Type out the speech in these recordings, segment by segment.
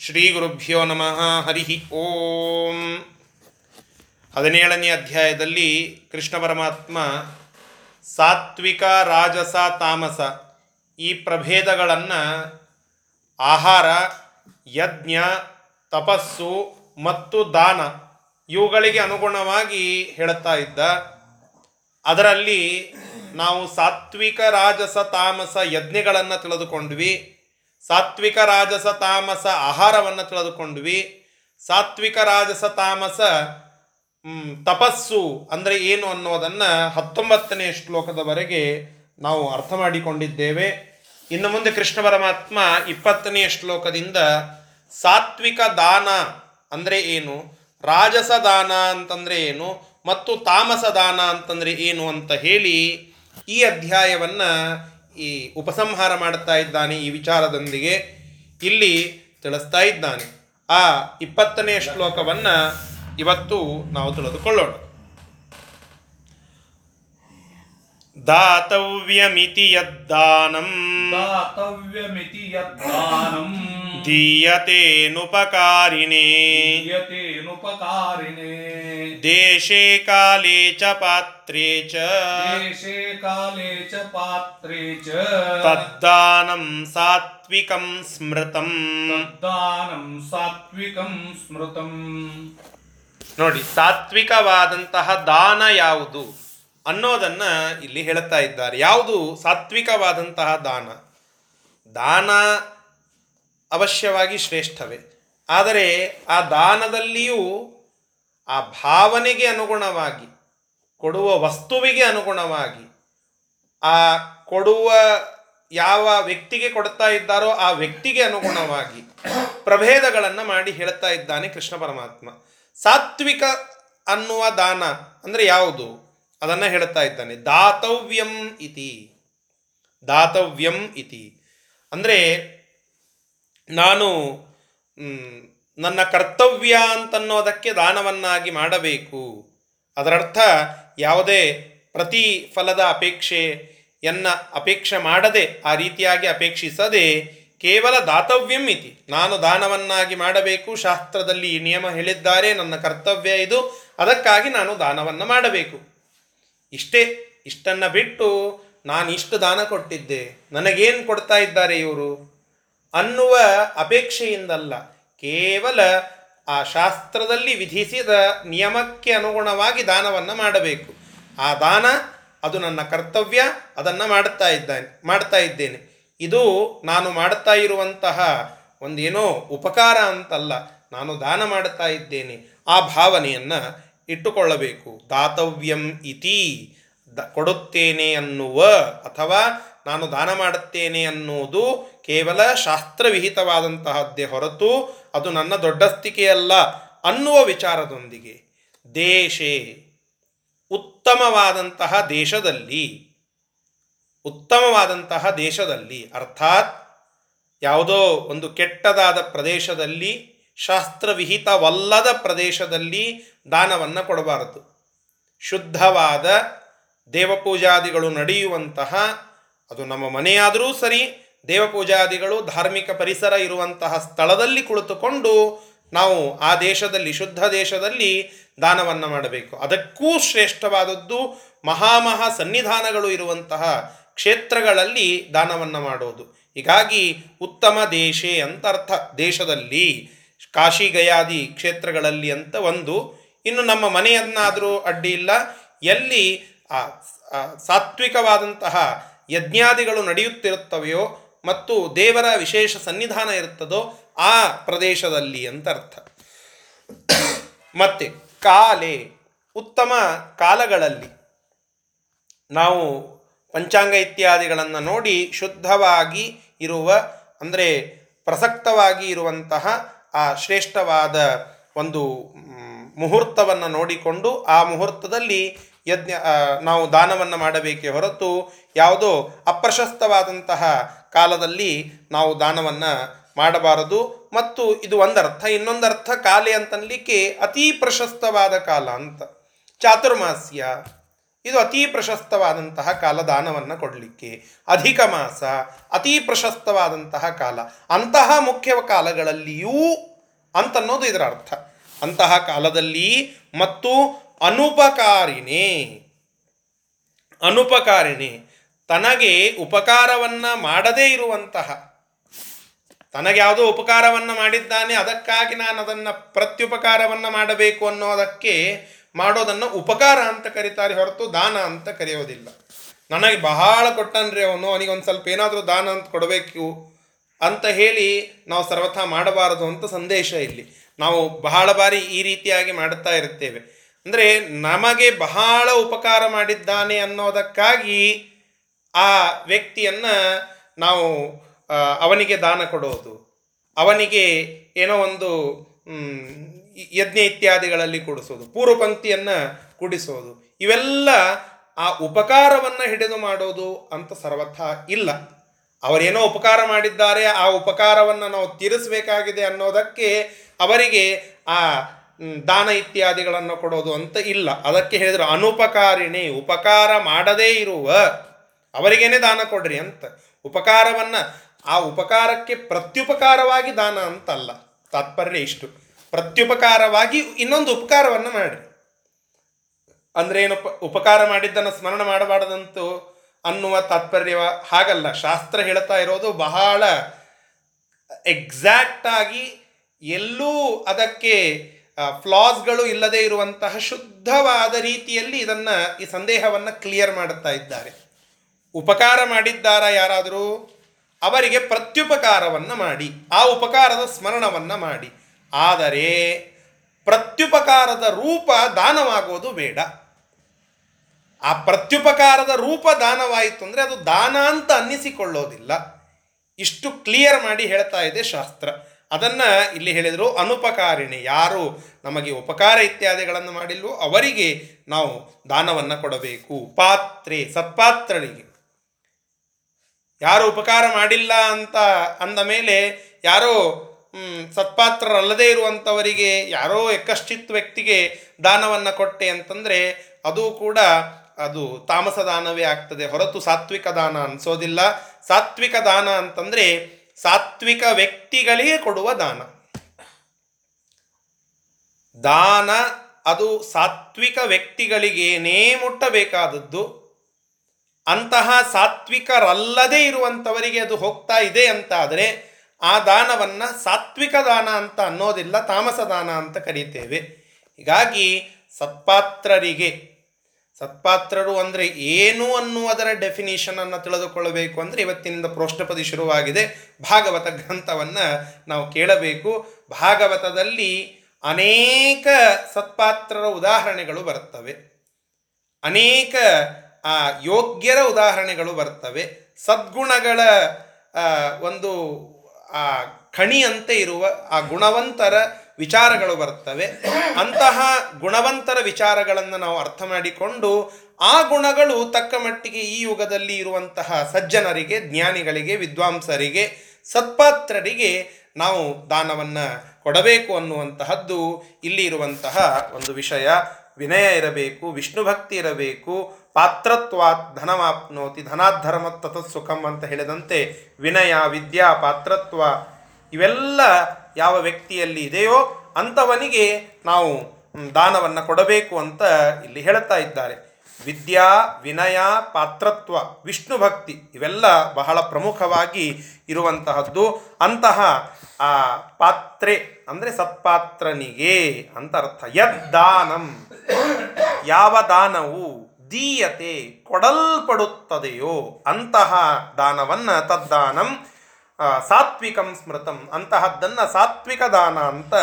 ಶ್ರೀಗುರುಭ್ಯೋ ನಮಃ. ಹರಿ ಓಂ. ಹದಿನೇಳನೇ ಅಧ್ಯಾಯದಲ್ಲಿ ಕೃಷ್ಣ ಪರಮಾತ್ಮ ಸಾತ್ವಿಕ, ರಾಜಸ, ತಾಮಸ ಈ ಪ್ರಭೇದಗಳನ್ನು ಆಹಾರ, ಯಜ್ಞ, ತಪಸ್ಸು ಮತ್ತು ದಾನ ಇವುಗಳಿಗೆ ಅನುಗುಣವಾಗಿ ಹೇಳುತ್ತಾ ಇದ್ದ. ಅದರಲ್ಲಿ ನಾವು ಸಾತ್ವಿಕ, ರಾಜಸ, ತಾಮಸ, ಯಜ್ಞಗಳನ್ನು ತಿಳಿದುಕೊಂಡ್ವಿ. ಸಾತ್ವಿಕ ರಾಜಸ ತಾಮಸ ಆಹಾರವನ್ನು ತಿಳಿದುಕೊಂಡ್ವಿ. ಸಾತ್ವಿಕ ರಾಜಸ ತಾಮಸ ತಪಸ್ಸು ಅಂದರೆ ಏನು ಅನ್ನೋದನ್ನು ಹತ್ತೊಂಬತ್ತನೇ ಶ್ಲೋಕದವರೆಗೆ ನಾವು ಅರ್ಥ ಮಾಡಿಕೊಂಡಿದ್ದೇವೆ. ಇನ್ನು ಮುಂದೆ ಕೃಷ್ಣ ಪರಮಾತ್ಮ ಇಪ್ಪತ್ತನೆಯ ಶ್ಲೋಕದಿಂದ ಸಾತ್ವಿಕ ದಾನ ಅಂದರೆ ಏನು, ರಾಜಸ ದಾನ ಅಂತಂದರೆ ಏನು ಮತ್ತು ತಾಮಸ ದಾನ ಅಂತಂದರೆ ಏನು ಅಂತ ಹೇಳಿ ಈ ಅಧ್ಯಾಯವನ್ನು ಈ ಉಪಸಂಹಾರ ಮಾಡುತ್ತಾ ಇದ್ದಾನೆ ಈ ವಿಚಾರದೊಂದಿಗೆ ಇಲ್ಲಿ ತಿಳಿಸ್ತಾ ಇದ್ದಾನೆ. ಆ ಇಪ್ಪತ್ತನೇ ಶ್ಲೋಕವನ್ನು ಇವತ್ತು ನಾವು ತಿಳಿದುಕೊಳ್ಳೋಣ. ದಾತವ್ಯಮಿತಿ ಯದ್ದಾನಂ. ದಾತವ್ಯಮಿತಿ ಯದ್ದಾನಂ. ದೀಯತೇನುಪಕಾರಿಣೇ. ದೀಯತೇನುಪಕಾರಿಣೇ. ದೇಶೇ ಕಾಲೇ ಚ ಪಾತ್ರೇ ಚ. ದೇಶೇ ಕಾಲೇ ಚ ಪಾತ್ರೇ ಚ. ತದ್ದಾನಂ ಸಾತ್ವಿಕಂ ಸ್ಮೃತಂ. ತದ್ದಾನಂ ಸಾತ್ವಿಕಂ ಸ್ಮೃತಂ. ನೋಡಿ ಸಾತ್ವಿಕವಾದಂತಹ ದಾನ ಯಾವುದು? ಅನ್ನೋದನ್ನ ಇಲ್ಲಿ ಹೇಳುತ್ತಾ ಇದ್ದಾರೆ. ಯಾವುದು? ಸಾತ್ವಿಕವಾದಂತಹ ದಾನ. ದಾನ ಅವಶ್ಯವಾಗಿ ಶ್ರೇಷ್ಠವೇ. ಆದರೆ ಆ ದಾನದಲ್ಲಿಯೂ ಆ ಭಾವನೆಗೆ ಅನುಗುಣವಾಗಿ, ಕೊಡುವ ವಸ್ತುವಿಗೆ ಅನುಗುಣವಾಗಿ, ಆ ಕೊಡುವ ಯಾವ ವ್ಯಕ್ತಿಗೆ ಕೊಡ್ತಾ ಇದ್ದಾರೋ ಆ ವ್ಯಕ್ತಿಗೆ ಅನುಗುಣವಾಗಿ ಪ್ರಭೇದಗಳನ್ನು ಮಾಡಿ ಹೇಳ್ತಾ ಇದ್ದಾನೆ ಕೃಷ್ಣ ಪರಮಾತ್ಮ. ಸಾತ್ವಿಕ ಅನ್ನುವ ದಾನ ಅಂದರೆ ಯಾವುದು? ಅದನ್ನು ಹೇಳುತ್ತಾ ಇದ್ದಾನೆ. ದಾತವ್ಯಂ ಇತಿ. ದಾತವ್ಯಂ ಇತಿ. ಅಂದರೆ ನಾನು ನನ್ನ ಕರ್ತವ್ಯ ಅಂತನ್ನೋದಕ್ಕೆ ದಾನವನ್ನಾಗಿ ಮಾಡಬೇಕು. ಅದರರ್ಥ ಯಾವುದೇ ಪ್ರತಿಫಲದ ಅಪೇಕ್ಷೆಯನ್ನು ಅಪೇಕ್ಷೆ ಮಾಡದೆ, ಆ ರೀತಿಯಾಗಿ ಅಪೇಕ್ಷಿಸದೆ ಕೇವಲ ದಾತವ್ಯಂ ಇತಿ. ನಾನು ದಾನವನ್ನಾಗಿ ಮಾಡಬೇಕು, ಶಾಸ್ತ್ರದಲ್ಲಿ ಈ ನಿಯಮ ಹೇಳಿದ್ದಾರೆ, ನನ್ನ ಕರ್ತವ್ಯ ಇದು, ಅದಕ್ಕಾಗಿ ನಾನು ದಾನವನ್ನು ಮಾಡಬೇಕು. ಇಷ್ಟೇ, ಇಷ್ಟನ್ನು ಬಿಟ್ಟು ನಾನು ಇಷ್ಟು ದಾನ ಕೊಟ್ಟಿದ್ದೆ. ನನಗೇನು ಕೊಡ್ತಾ ಇದ್ದಾರೆ ಇವರು? ಅನ್ನುವ ಅಪೇಕ್ಷೆಯಿಂದಲ್ಲ, ಕೇವಲ ಆ ಶಾಸ್ತ್ರದಲ್ಲಿ ವಿಧಿಸಿದ ನಿಯಮಕ್ಕೆ ಅನುಗುಣವಾಗಿ ದಾನವನ್ನು ಮಾಡಬೇಕು. ಆ ದಾನ, ಅದು ನನ್ನ ಕರ್ತವ್ಯ, ಅದನ್ನು ಮಾಡ್ತಾ ಇದ್ದಾನೆ, ಮಾಡ್ತಾ ಇದ್ದೇನೆ. ಇದು ನಾನು ಮಾಡ್ತಾ ಇರುವಂತಹ ಒಂದೇನೋ ಉಪಕಾರ ಅಂತಲ್ಲ, ನಾನು ದಾನ ಮಾಡ್ತಾ ಇದ್ದೇನೆ. ಆ ಭಾವನೆಯನ್ನು ಇಟ್ಟುಕೊಳ್ಳಬೇಕು. ದಾತವ್ಯಂ ಇತಿ ದ ಕೊಡುತ್ತೇನೆ ಅನ್ನುವ ಅಥವಾ ನಾನು ದಾನ ಮಾಡುತ್ತೇನೆ ಅನ್ನುವುದು ಕೇವಲ ಶಾಸ್ತ್ರವಿಹಿತವಾದಂತಹದ್ದೇ ಹೊರತು ಅದು ನನ್ನ ದೊಡ್ಡಸ್ತಿಕೆಯಲ್ಲ ಅನ್ನುವ ವಿಚಾರದೊಂದಿಗೆ. ದೇಶೇ ಉತ್ತಮವಾದಂತಹ ದೇಶದಲ್ಲಿ ಉತ್ತಮವಾದಂತಹ ದೇಶದಲ್ಲಿ ಅರ್ಥಾತ್ ಯಾವುದೋ ಒಂದು ಕೆಟ್ಟದಾದ ಪ್ರದೇಶದಲ್ಲಿ, ಶಾಸ್ತ್ರವಿಹಿತವಲ್ಲದ ಪ್ರದೇಶದಲ್ಲಿ ದಾನವನ್ನು ಕೊಡಬಾರದು. ಶುದ್ಧವಾದ ದೇವಪೂಜಾದಿಗಳು ನಡೆಯುವಂತಹ, ಅದು ನಮ್ಮ ಮನೆಯಾದರೂ ಸರಿ, ದೇವಪೂಜಾದಿಗಳು ಧಾರ್ಮಿಕ ಪರಿಸರ ಇರುವಂತಹ ಸ್ಥಳದಲ್ಲಿ ಕುಳಿತುಕೊಂಡು ನಾವು ಆ ದೇಶದಲ್ಲಿ, ಶುದ್ಧ ದೇಶದಲ್ಲಿ ದಾನವನ್ನು ಮಾಡಬೇಕು. ಅದಕ್ಕೂ ಶ್ರೇಷ್ಠವಾದದ್ದು ಮಹಾಮಹಾ ಸನ್ನಿಧಾನಗಳು ಇರುವಂತಹ ಕ್ಷೇತ್ರಗಳಲ್ಲಿ ದಾನವನ್ನು ಮಾಡೋದು. ಹೀಗಾಗಿ ಉತ್ತಮ ದೇಶೇ ಅಂತ ಅರ್ಥ ದೇಶದಲ್ಲಿ ಕಾಶಿ ಗಯಾದಿ ಕ್ಷೇತ್ರಗಳಲ್ಲಿ ಅಂತ ಒಂದು ಇನ್ನು ನಮ್ಮ ಮನೆಯನ್ನಾದರೂ ಅಡ್ಡಿ ಇಲ್ಲ. ಎಲ್ಲಿ ಸಾತ್ವಿಕವಾದಂತಹ ಯಜ್ಞಾದಿಗಳು ನಡೆಯುತ್ತಿರುತ್ತವೆಯೋ ಮತ್ತು ದೇವರ ವಿಶೇಷ ಸನ್ನಿಧಾನ ಇರುತ್ತದೋ ಆ ಪ್ರದೇಶದಲ್ಲಿ ಅಂತ ಅರ್ಥ. ಮತ್ತೆ ಕಾಲೆ, ಉತ್ತಮ ಕಾಲಗಳಲ್ಲಿ ನಾವು ಪಂಚಾಂಗ ಇತ್ಯಾದಿಗಳನ್ನು ನೋಡಿ ಶುದ್ಧವಾಗಿ ಇರುವ, ಅಂದರೆ ಪ್ರಸಕ್ತವಾಗಿ ಇರುವಂತಹ ಆ ಶ್ರೇಷ್ಠವಾದ ಒಂದು ಮುಹೂರ್ತವನ್ನು ನೋಡಿಕೊಂಡು ಆ ಮುಹೂರ್ತದಲ್ಲಿ ಯಜ್ಞ ನಾವು ದಾನವನ್ನು ಮಾಡಬೇಕೇ ಹೊರತು ಯಾವುದೋ ಅಪ್ರಶಸ್ತವಾದಂತಹ ಕಾಲದಲ್ಲಿ ನಾವು ದಾನವನ್ನು ಮಾಡಬಾರದು. ಮತ್ತು ಇದು ಒಂದರ್ಥ, ಇನ್ನೊಂದರ್ಥ ಕಾಲೆ ಅಂತನ್ಲಿಕ್ಕೆ ಅತೀ ಪ್ರಶಸ್ತವಾದ ಕಾಲ ಅಂತ. ಚಾತುರ್ಮಾಸ್ಯ, ಇದು ಅತೀ ಪ್ರಶಸ್ತವಾದಂತಹ ಕಾಲ ದಾನವನ್ನು ಕೊಡಲಿಕ್ಕೆ. ಅಧಿಕ ಮಾಸ, ಅತೀ ಪ್ರಶಸ್ತವಾದಂತಹ ಕಾಲ. ಅಂತಹ ಮುಖ್ಯ ಕಾಲಗಳಲ್ಲಿಯೂ ಅಂತನ್ನೋದು ಇದರ ಅರ್ಥ ಅಂತಹ ಕಾಲದಲ್ಲಿ ಮತ್ತು ಅನುಪಕಾರಿಣಿ. ಅನುಪಕಾರಿಣಿ. ತನಗೆ ಉಪಕಾರವನ್ನು ಮಾಡದೇ ಇರುವಂತಹ. ತನಗೆ ಯಾವುದೋ ಉಪಕಾರವನ್ನು ಮಾಡಿದ್ದಾನೆ, ಅದಕ್ಕಾಗಿ ನಾನು ಅದನ್ನು ಪ್ರತ್ಯುಪಕಾರವನ್ನು ಮಾಡಬೇಕು ಅನ್ನೋದಕ್ಕೆ ಮಾಡೋದನ್ನು ಉಪಕಾರ ಅಂತ ಕರೀತಾರೆ ಹೊರತು ದಾನ ಅಂತ ಕರೆಯೋದಿಲ್ಲ. ನನಗೆ ಬಹಳ ಕೊಟ್ಟನ್ರಿ ಅವನು, ಅವನಿಗೆ ಒಂದು ಸ್ವಲ್ಪ ಏನಾದರೂ ದಾನ ಅಂತ ಕೊಡಬೇಕು ಅಂತ ಹೇಳಿ ನಾವು ಸರ್ವಥಾ ಮಾಡಬಾರದು ಅಂತ ಸಂದೇಶ ಇಲ್ಲಿ. ನಾವು ಬಹಳ ಬಾರಿ ಈ ರೀತಿಯಾಗಿ ಮಾಡುತ್ತಾ ಇರುತ್ತೇವೆ. ಅಂದರೆ ನಮಗೆ ಬಹಳ ಉಪಕಾರ ಮಾಡಿದ್ದಾನೆ ಅನ್ನೋದಕ್ಕಾಗಿ ಆ ವ್ಯಕ್ತಿಯನ್ನು ನಾವು ಅವನಿಗೆ ದಾನ ಕೊಡೋದು. ಅವನಿಗೆ ಏನೋ ಒಂದು ಯಜ್ಞ ಇತ್ಯಾದಿಗಳಲ್ಲಿ ಕೂಡಿಸೋದು ಪೂರ್ವ ಪಂಕ್ತಿಯನ್ನು ಕೂಡಿಸೋದು. ಇವೆಲ್ಲ ಆ ಉಪಕಾರವನ್ನು ಹಿಡಿದು ಮಾಡೋದು ಅಂತ ಸರ್ವಥ ಇಲ್ಲ. ಅವರೇನೋ ಉಪಕಾರ ಮಾಡಿದ್ದಾರೆ, ಆ ಉಪಕಾರವನ್ನು ನಾವು ತೀರಿಸಬೇಕಾಗಿದೆ ಅನ್ನೋದಕ್ಕೆ ಅವರಿಗೆ ಆ ದಾನ ಇತ್ಯಾದಿಗಳನ್ನು ಕೊಡೋದು ಅಂತ ಇಲ್ಲ. ಅದಕ್ಕೆ ಹೇಳಿದ್ರು, ಅನುಪಕಾರಿಣಿ, ಉಪಕಾರ ಮಾಡದೇ ಇರುವ, ಅವರಿಗೇನೆ ದಾನ ಕೊಡ್ರಿ ಅಂತ. ಉಪಕಾರವನ್ನು, ಆ ಉಪಕಾರಕ್ಕೆ ಪ್ರತ್ಯುಪಕಾರವಾಗಿ ದಾನ ಅಂತಲ್ಲ, ತಾತ್ಪರ್ಯ ಇಷ್ಟು. ಪ್ರತ್ಯುಪಕಾರವಾಗಿ ಇನ್ನೊಂದು ಉಪಕಾರವನ್ನು ಮಾಡಿರಿ. ಅಂದ್ರೆ ಏನು ಉಪಕಾರ ಮಾಡಿದ್ದನ್ನು ಸ್ಮರಣ ಮಾಡಬಾರದಂತು ಅನ್ನುವ ತಾತ್ಪರ್ಯ ಹಾಗಲ್ಲ. ಶಾಸ್ತ್ರ ಹೇಳ್ತಾ ಇರೋದು ಬಹಳ ಎಕ್ಸಾಕ್ಟ್ ಆಗಿ ಎಲ್ಲೂ ಅದಕ್ಕೆ ಫ್ಲಾಸ್ಗಳು ಇಲ್ಲದೆ ಇರುವಂತಹ ಶುದ್ಧವಾದ ರೀತಿಯಲ್ಲಿ ಇದನ್ನು ಈ ಸಂದೇಹವನ್ನು ಕ್ಲಿಯರ್ ಮಾಡುತ್ತಾ ಇದ್ದಾರೆ. ಉಪಕಾರ ಮಾಡಿದ್ದಾರ ಯಾರಾದರೂ? ಅವರಿಗೆ ಪ್ರತ್ಯುಪಕಾರವನ್ನು ಮಾಡಿ. ಆ ಉಪಕಾರದ ಸ್ಮರಣವನ್ನು ಮಾಡಿ. ಆದರೆ ಪ್ರತ್ಯುಪಕಾರದ ರೂಪ ದಾನವಾಗೋದು ಬೇಡ. ಆ ಪ್ರತ್ಯುಪಕಾರದ ರೂಪ ದಾನವಾಯಿತು ಅಂದರೆ ಅದು ದಾನ ಅಂತ ಅನ್ನಿಸಿಕೊಳ್ಳೋದಿಲ್ಲ. ಇಷ್ಟು ಕ್ಲಿಯರ್ ಮಾಡಿ ಹೇಳ್ತಾ ಇದೆ ಶಾಸ್ತ್ರ. ಅದನ್ನು ಇಲ್ಲಿ ಹೇಳಿದರು ಅನುಪಕಾರಿಣಿ. ಯಾರು ನಮಗೆ ಉಪಕಾರ ಇತ್ಯಾದಿಗಳನ್ನು ಮಾಡಿಲ್ವೋ ಅವರಿಗೆ ನಾವು ದಾನವನ್ನು ಕೊಡಬೇಕು. ಪಾತ್ರೆ ಸತ್ಪಾತ್ರರಿಗೆ ಯಾರು ಉಪಕಾರ ಮಾಡಿಲ್ಲ ಅಂತ ಅಂದ ಮೇಲೆ ಯಾರೋ ಸತ್ಪಾತ್ರರಲ್ಲದೇ ಇರುವಂಥವರಿಗೆ ಯಾರೋ ಎಕಶ್ಚಿತ್ ವ್ಯಕ್ತಿಗೆ ದಾನವನ್ನು ಕೊಟ್ಟೆ ಅಂತಂದರೆ ಅದು ಕೂಡ ಅದು ತಾಮಸ ದಾನವೇ ಆಗ್ತದೆ. ಹೊರತು ಸಾತ್ವಿಕ ದಾನ ಅನಿಸೋದಿಲ್ಲ. ಸಾತ್ವಿಕ ದಾನ ಅಂತಂದರೆ ಸಾತ್ವಿಕ ವ್ಯಕ್ತಿಗಳಿಗೆ ಕೊಡುವ ದಾನ. ದಾನ ಅದು ಸಾತ್ವಿಕ ವ್ಯಕ್ತಿಗಳಿಗೇನೇ ಮುಟ್ಟಬೇಕಾದದ್ದು. ಅಂತಹ ಸಾತ್ವಿಕರಲ್ಲದೇ ಇರುವಂಥವರಿಗೆ ಅದು ಹೋಗ್ತಾ ಇದೆ ಅಂತಾದರೆ ಆ ದಾನವನ್ನು ಸಾತ್ವಿಕ ದಾನ ಅಂತ ಅನ್ನೋದಿಲ್ಲ, ತಾಮಸ ದಾನ ಅಂತ ಕರೀತೇವೆ. ಹೀಗಾಗಿ ಸತ್ಪಾತ್ರರಿಗೆ ಸತ್ಪಾತ್ರರು ಅಂದರೆ ಏನು ಅನ್ನುವುದರ ಡೆಫಿನಿಷನನ್ನು ತಿಳಿದುಕೊಳ್ಳಬೇಕು ಅಂದರೆ ಇವತ್ತಿನಿಂದ ಪ್ರೋಷ್ಠಪದಿ ಶುರುವಾಗಿದೆ. ಭಾಗವತ ಗ್ರಂಥವನ್ನು ನಾವು ಕೇಳಬೇಕು. ಭಾಗವತದಲ್ಲಿ ಅನೇಕ ಸತ್ಪಾತ್ರರ ಉದಾಹರಣೆಗಳು ಬರ್ತವೆ ಅನೇಕ ಆ, ಯೋಗ್ಯರ ಉದಾಹರಣೆಗಳು ಬರ್ತವೆ ಸದ್ಗುಣಗಳ ಒಂದು ಆ ಖಣಿಯಂತೆ ಇರುವ ಆ ಗುಣವಂತರ ವಿಚಾರಗಳು ಬರ್ತವೆ ಅಂತಹ ಗುಣವಂತರ ವಿಚಾರಗಳನ್ನು ನಾವು ಅರ್ಥ ಮಾಡಿಕೊಂಡು ಆ ಗುಣಗಳು ತಕ್ಕ ಮಟ್ಟಿಗೆ ಈ ಯುಗದಲ್ಲಿ ಇರುವಂತಹ ಸಜ್ಜನರಿಗೆ, ಜ್ಞಾನಿಗಳಿಗೆ, ವಿದ್ವಾಂಸರಿಗೆ, ಸತ್ಪಾತ್ರರಿಗೆ ನಾವು ದಾನವನ್ನು ಕೊಡಬೇಕು ಅನ್ನುವಂತಹದ್ದು ಇಲ್ಲಿ ಇರುವಂತಹ ಒಂದು ವಿಷಯ. ವಿನಯ ಇರಬೇಕು, ವಿಷ್ಣು ಭಕ್ತಿ ಇರಬೇಕು, ಪಾತ್ರತ್ವಾತ್ ಧನಮಾಪ್ನೋತಿ ಧನಾಧರ್ಮ ತತಃ ಸುಖಂ ಅಂತ ಹೇಳಿದಂತೆ ವಿನಯ, ವಿದ್ಯಾ, ಪಾತ್ರತ್ವ ಇವೆಲ್ಲ ಯಾವ ವ್ಯಕ್ತಿಯಲ್ಲಿ ಇದೆಯೋ ಅಂಥವನಿಗೆ ನಾವು ದಾನವನ್ನು ಕೊಡಬೇಕು ಅಂತ ಇಲ್ಲಿ ಹೇಳ್ತಾ ಇದ್ದಾರೆ. ವಿದ್ಯಾ, ವಿನಯ, ಪಾತ್ರತ್ವ, ವಿಷ್ಣು ಭಕ್ತಿ ಇವೆಲ್ಲ ಬಹಳ ಪ್ರಮುಖವಾಗಿ ಇರುವಂತಹದ್ದು. ಅಂತಹ, ಆ, ಪಾತ್ರೆ ಅಂದರೆ ಸತ್ಪಾತ್ರನಿಗೆ ಅಂತ ಅರ್ಥ. ಯದ್ದಾನಂ, ಯಾವ ದಾನವು ದೀಯತೆ ಕೊಡಲ್ಪಡುತ್ತದೆಯೋ ಅಂತಹ ದಾನವನ್ನು ತದ್ದಾನಂ ಸಾತ್ವಿಕಂ ಸ್ಮೃತಂ, ಅಂತಹದ್ದನ್ನು ಸಾತ್ವಿಕ ದಾನ ಅಂತ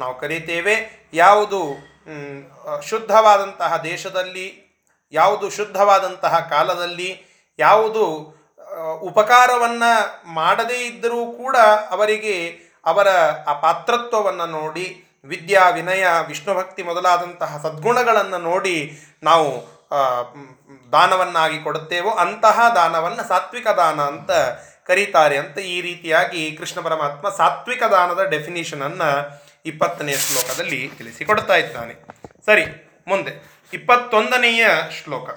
ನಾವು ಕರಿತೇವೆ. ಯಾವುದು ಶುದ್ಧವಾದಂತಹ ದೇಶದಲ್ಲಿ, ಯಾವುದು ಶುದ್ಧವಾದಂತಹ ಕಾಲದಲ್ಲಿ, ಯಾವುದು ಉಪಕಾರವನ್ನು ಮಾಡದೇ ಇದ್ದರೂ ಕೂಡ ಅವರಿಗೆ ಅವರ ಆ ಪಾತ್ರತ್ವವನ್ನು ನೋಡಿ, ವಿದ್ಯಾ, ವಿನಯ, ವಿಷ್ಣು ಭಕ್ತಿ ಮೊದಲಾದಂತಹ ಸದ್ಗುಣಗಳನ್ನು ನೋಡಿ ನಾವು ದಾನವನ್ನಾಗಿ ಕೊಡುತ್ತೇವೋ, ಅಂತಹ ದಾನವನ್ನು ಸಾತ್ವಿಕ ದಾನ ಅಂತ ಕರೀತಾರೆ ಅಂತ ಈ ರೀತಿಯಾಗಿ ಕೃಷ್ಣ ಪರಮಾತ್ಮ ಸಾತ್ವಿಕ ದಾನದ ಡೆಫಿನಿಷನನ್ನು ಇಪ್ಪತ್ತನೆಯ ಶ್ಲೋಕದಲ್ಲಿ ತಿಳಿಸಿಕೊಡ್ತಾ ಇದ್ದಾನೆ. ಸರಿ ಮುಂದೆ. ಇಪ್ಪತ್ತೊಂದನೆಯ ಶ್ಲೋಕ.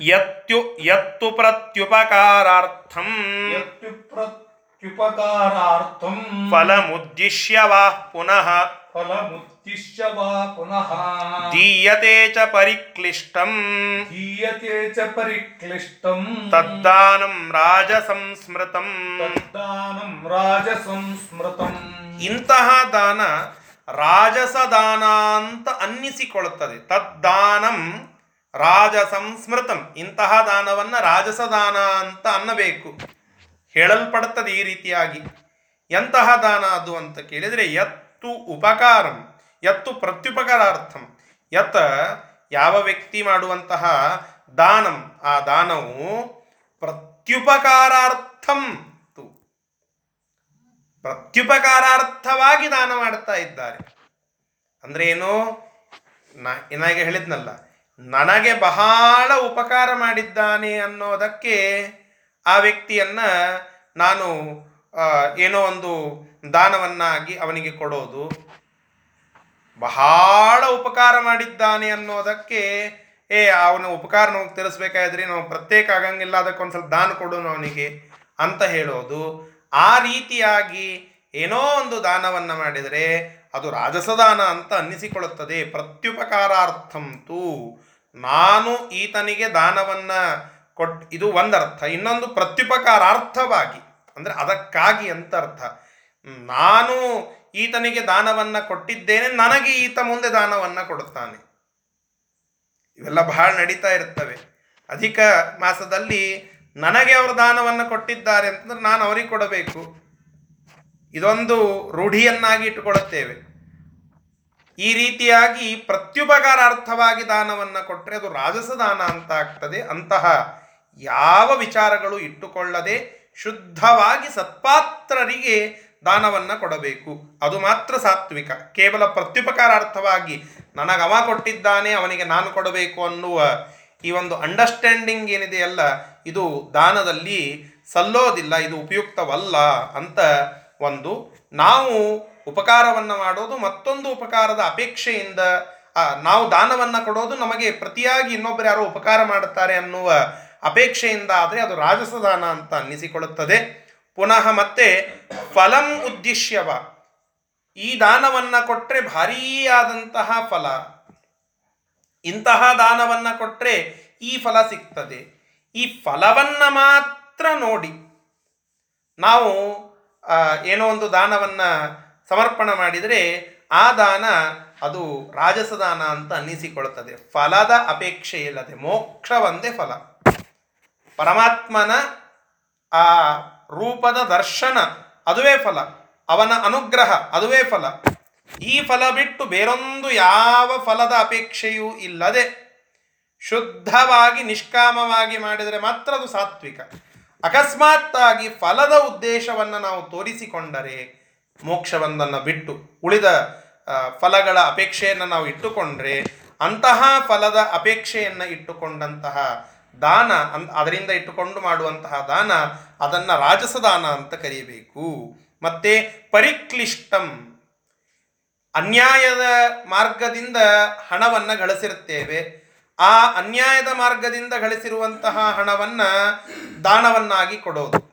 ಯತ್ಯು ಯತ್ತು ಪ್ರತ್ಯುಪಕಾರಾರ್ಥಂ. ಯತ್ಯುಪ್ರತ್ಯುಪಕಾರಾರ್ಥಂ ಫಲಮುದ್ದಿಶ್ಯ ವಾ ಪುನಃ. ಫಲಮುತ್ತಿಶ್ಯ ವಾ ಪುನಃ. ದೀಯತೆ ಚ ಪರಿಕ್ಲಿಷ್ಟಂ. ದೀಯತೆ ಚ ಪರಿಕ್ಲಿಷ್ಟಂ. ತದ್ದಾನಂ ರಾಜಸಂಸ್ಮೃತಂ ತದ್ದಾನಂ ರಾಜಸಂಸ್ಮೃತಂ ಇಂತಹ ದಾನ ರಾಜಸ ದಾನ ಅಂತ ಅನ್ನಿಸಿಕೊಳ್ಳುತ್ತದೆ. ತದ್ದಾನಂ ರಾಜಸಂಸ್ಮೃತಂ ಇಂತಹ ದಾನವನ್ನು ರಾಜಸ ದಾನ ಅಂತ ಅನ್ನಬೇಕು. ಹೇಳಲ್ಪಡುತ್ತದೆ ಈ ರೀತಿಯಾಗಿ. ಎಂತಹ ದಾನ ಅದು ಅಂತ ಕೇಳಿದರೆ ಯತ್ತು ಉಪಕಾರಂ ಯತ್ತು ಪ್ರತ್ಯುಪಕಾರಾರ್ಥಂ. ಯತ್ ಯಾವ ವ್ಯಕ್ತಿ ಮಾಡುವಂತಹ ದಾನಂ, ಆ ದಾನವು ಪ್ರತ್ಯುಪಕಾರಾರ್ಥಂ ತು. ಪ್ರತ್ಯುಪಕಾರಾರ್ಥವಾಗಿ ದಾನ ಮಾಡ್ತಾ ಇದ್ದಾರೆ. ಅಂದ್ರೆ ಏನು? ಏನಾಗೆ ಹೇಳಿದ್ನಲ್ಲ, ನನಗೆ ಬಹಳ ಉಪಕಾರ ಮಾಡಿದ್ದಾನೆ ಅನ್ನೋದಕ್ಕೆ ಆ ವ್ಯಕ್ತಿಯನ್ನ ನಾನು ಏನೋ ಒಂದು ದಾನವನ್ನಾಗಿ ಅವನಿಗೆ ಕೊಡೋದು. ಬಹಳ ಉಪಕಾರ ಮಾಡಿದ್ದಾನೆ ಅನ್ನೋದಕ್ಕೆ, ಏ, ಅವನ ಉಪಕಾರ ನಮಗೆ ತಿಳಿಸ್ಬೇಕಾದ್ರೆ ನಾವು ಪ್ರತ್ಯೇಕ ಆಗಂಗಿಲ್ಲ, ಅದಕ್ಕೆ ಒಂದು ಸ್ವಲ್ಪ ದಾನ ಕೊಡೋನು ಅವನಿಗೆ ಅಂತ ಹೇಳೋದು. ಆ ರೀತಿಯಾಗಿ ಏನೋ ಒಂದು ದಾನವನ್ನು ಮಾಡಿದರೆ ಅದು ರಾಜಸದಾನ ಅಂತ ಅನ್ನಿಸಿಕೊಳ್ಳುತ್ತದೆ. ಪ್ರತ್ಯುಪಕಾರಾರ್ಥಂತೂ ನಾನು ಈತನಿಗೆ ದಾನವನ್ನು ಕೊಟ್, ಇದು ಒಂದರ್ಥ. ಇನ್ನೊಂದು ಪ್ರತ್ಯುಪಕಾರಾರ್ಥವಾಗಿ, ಅಂದರೆ ಅದಕ್ಕಾಗಿ ಅಂತ ಅರ್ಥ. ನಾನು ಈತನಿಗೆ ದಾನವನ್ನು ಕೊಟ್ಟಿದ್ದೇನೆ, ನನಗೆ ಈತ ಮುಂದೆ ದಾನವನ್ನು ಕೊಡುತ್ತಾನೆ. ಇವೆಲ್ಲ ಬಹಳ ನಡೀತಾ ಇರ್ತವೆ. ಅಧಿಕ ಮಾಸದಲ್ಲಿ ನನಗೆ ಅವರು ದಾನವನ್ನು ಕೊಟ್ಟಿದ್ದಾರೆ ಅಂತಂದ್ರೆ ನಾನು ಅವರಿಗೆ ಕೊಡಬೇಕು. ಇದೊಂದು ರೂಢಿಯನ್ನಾಗಿ ಇಟ್ಟುಕೊಳ್ಳುತ್ತೇವೆ. ಈ ರೀತಿಯಾಗಿ ಪ್ರತ್ಯುಪಕಾರಾರ್ಥವಾಗಿ ದಾನವನ್ನು ಕೊಟ್ಟರೆ ಅದು ರಾಜಸ ದಾನ ಅಂತ ಆಗ್ತದೆ. ಅಂತಹ ಯಾವ ವಿಚಾರಗಳು ಇಟ್ಟುಕೊಳ್ಳದೆ ಶುದ್ಧವಾಗಿ ಸತ್ಪಾತ್ರರಿಗೆ ದಾನವನ್ನು ಕೊಡಬೇಕು. ಅದು ಮಾತ್ರ ಸಾತ್ವಿಕ. ಕೇವಲ ಪ್ರತ್ಯುಪಕಾರಾರ್ಥವಾಗಿ ನನಗೆ ಅವ ಕೊಟ್ಟಿದ್ದಾನೆ, ಅವನಿಗೆ ನಾನು ಕೊಡಬೇಕು ಅನ್ನುವ ಈ ಒಂದು ಅಂಡರ್ಸ್ಟ್ಯಾಂಡಿಂಗ್ ಏನಿದೆಯಲ್ಲ ಇದು ದಾನದಲ್ಲಿ ಸಲ್ಲೋದಿಲ್ಲ, ಇದು ಉಪಯುಕ್ತವಲ್ಲ ಅಂತ ಒಂದು ನಾವು ಉಪಕಾರವನ್ನು ಮಾಡೋದು ಮತ್ತೊಂದು ಉಪಕಾರದ ಅಪೇಕ್ಷೆಯಿಂದ ನಾವು ದಾನವನ್ನು ಕೊಡೋದು ನಮಗೆ ಪ್ರತಿಯಾಗಿ ಇನ್ನೊಬ್ಬರು ಯಾರೋ ಉಪಕಾರ ಮಾಡುತ್ತಾರೆ ಅನ್ನುವ ಅಪೇಕ್ಷೆಯಿಂದ ಆದರೆ ಅದು ರಾಜಸ ದಾನ ಅಂತ ಅನ್ನಿಸಿಕೊಳ್ಳುತ್ತದೆ. ಪುನಃ ಮತ್ತೆ ಫಲಂ ಉದ್ದೇಶ್ಯವ. ಈ ದಾನವನ್ನು ಕೊಟ್ಟರೆ ಭಾರೀ ಆದಂತಹ ಫಲ. ಇಂತಹ ದಾನವನ್ನು ಕೊಟ್ಟರೆ ಈ ಫಲ ಸಿಗ್ತದೆ. ಈ ಫಲವನ್ನು ಮಾತ್ರ ನೋಡಿ ನಾವು ಏನೋ ಒಂದು ದಾನವನ್ನು ಸಮರ್ಪಣೆ ಮಾಡಿದರೆ ಆ ದಾನ ಅದು ರಾಜಸದಾನ ಅಂತ ಅನ್ನಿಸಿಕೊಳ್ತದೆ ಫಲದ ಅಪೇಕ್ಷೆ ಇಲ್ಲದೆ ಮೋಕ್ಷ ಒಂದೇ ಫಲ. ಪರಮಾತ್ಮನ ಆ ರೂಪದ ದರ್ಶನ, ಅದುವೇ ಫಲ. ಅವನ ಅನುಗ್ರಹ, ಅದುವೇ ಫಲ. ಈ ಫಲ ಬಿಟ್ಟು ಬೇರೊಂದು ಯಾವ ಫಲದ ಅಪೇಕ್ಷೆಯೂ ಇಲ್ಲದೆ ಶುದ್ಧವಾಗಿ, ನಿಷ್ಕಾಮವಾಗಿ ಮಾಡಿದರೆ ಮಾತ್ರ ಅದು ಸಾತ್ವಿಕ. ಅಕಸ್ಮಾತ್ತಾಗಿ ಫಲದ ಉದ್ದೇಶವನ್ನು ನಾವು ತೋರಿಸಿಕೊಂಡರೆ ಮೋಕ್ಷವೊಂದನ್ನು ಬಿಟ್ಟು, ಉಳಿದ ಫಲಗಳ ಅಪೇಕ್ಷೆಯನ್ನು ನಾವು ಇಟ್ಟುಕೊಂಡ್ರೆ ಅಂತಹ ಫಲದ ಅಪೇಕ್ಷೆಯನ್ನು ಇಟ್ಟುಕೊಂಡಂತಹ ದಾನ ಅನ್ ಅದರಿಂದ ಇಟ್ಟುಕೊಂಡು ಮಾಡುವಂತಹ ದಾನ, ಅದನ್ನು ರಾಜಸ ದಾನ ಅಂತ ಕರೀಬೇಕು. ಮತ್ತೆ ಪರಿಕ್ಲಿಷ್ಟಂ. ಅನ್ಯಾಯದ ಮಾರ್ಗದಿಂದ ಹಣವನ್ನು ಗಳಿಸಿರುತ್ತೇವೆ. ಆ ಅನ್ಯಾಯದ ಮಾರ್ಗದಿಂದ ಗಳಿಸಿರುವಂತಹ ಹಣವನ್ನು ದಾನವನ್ನಾಗಿ ಕೊಡೋದು.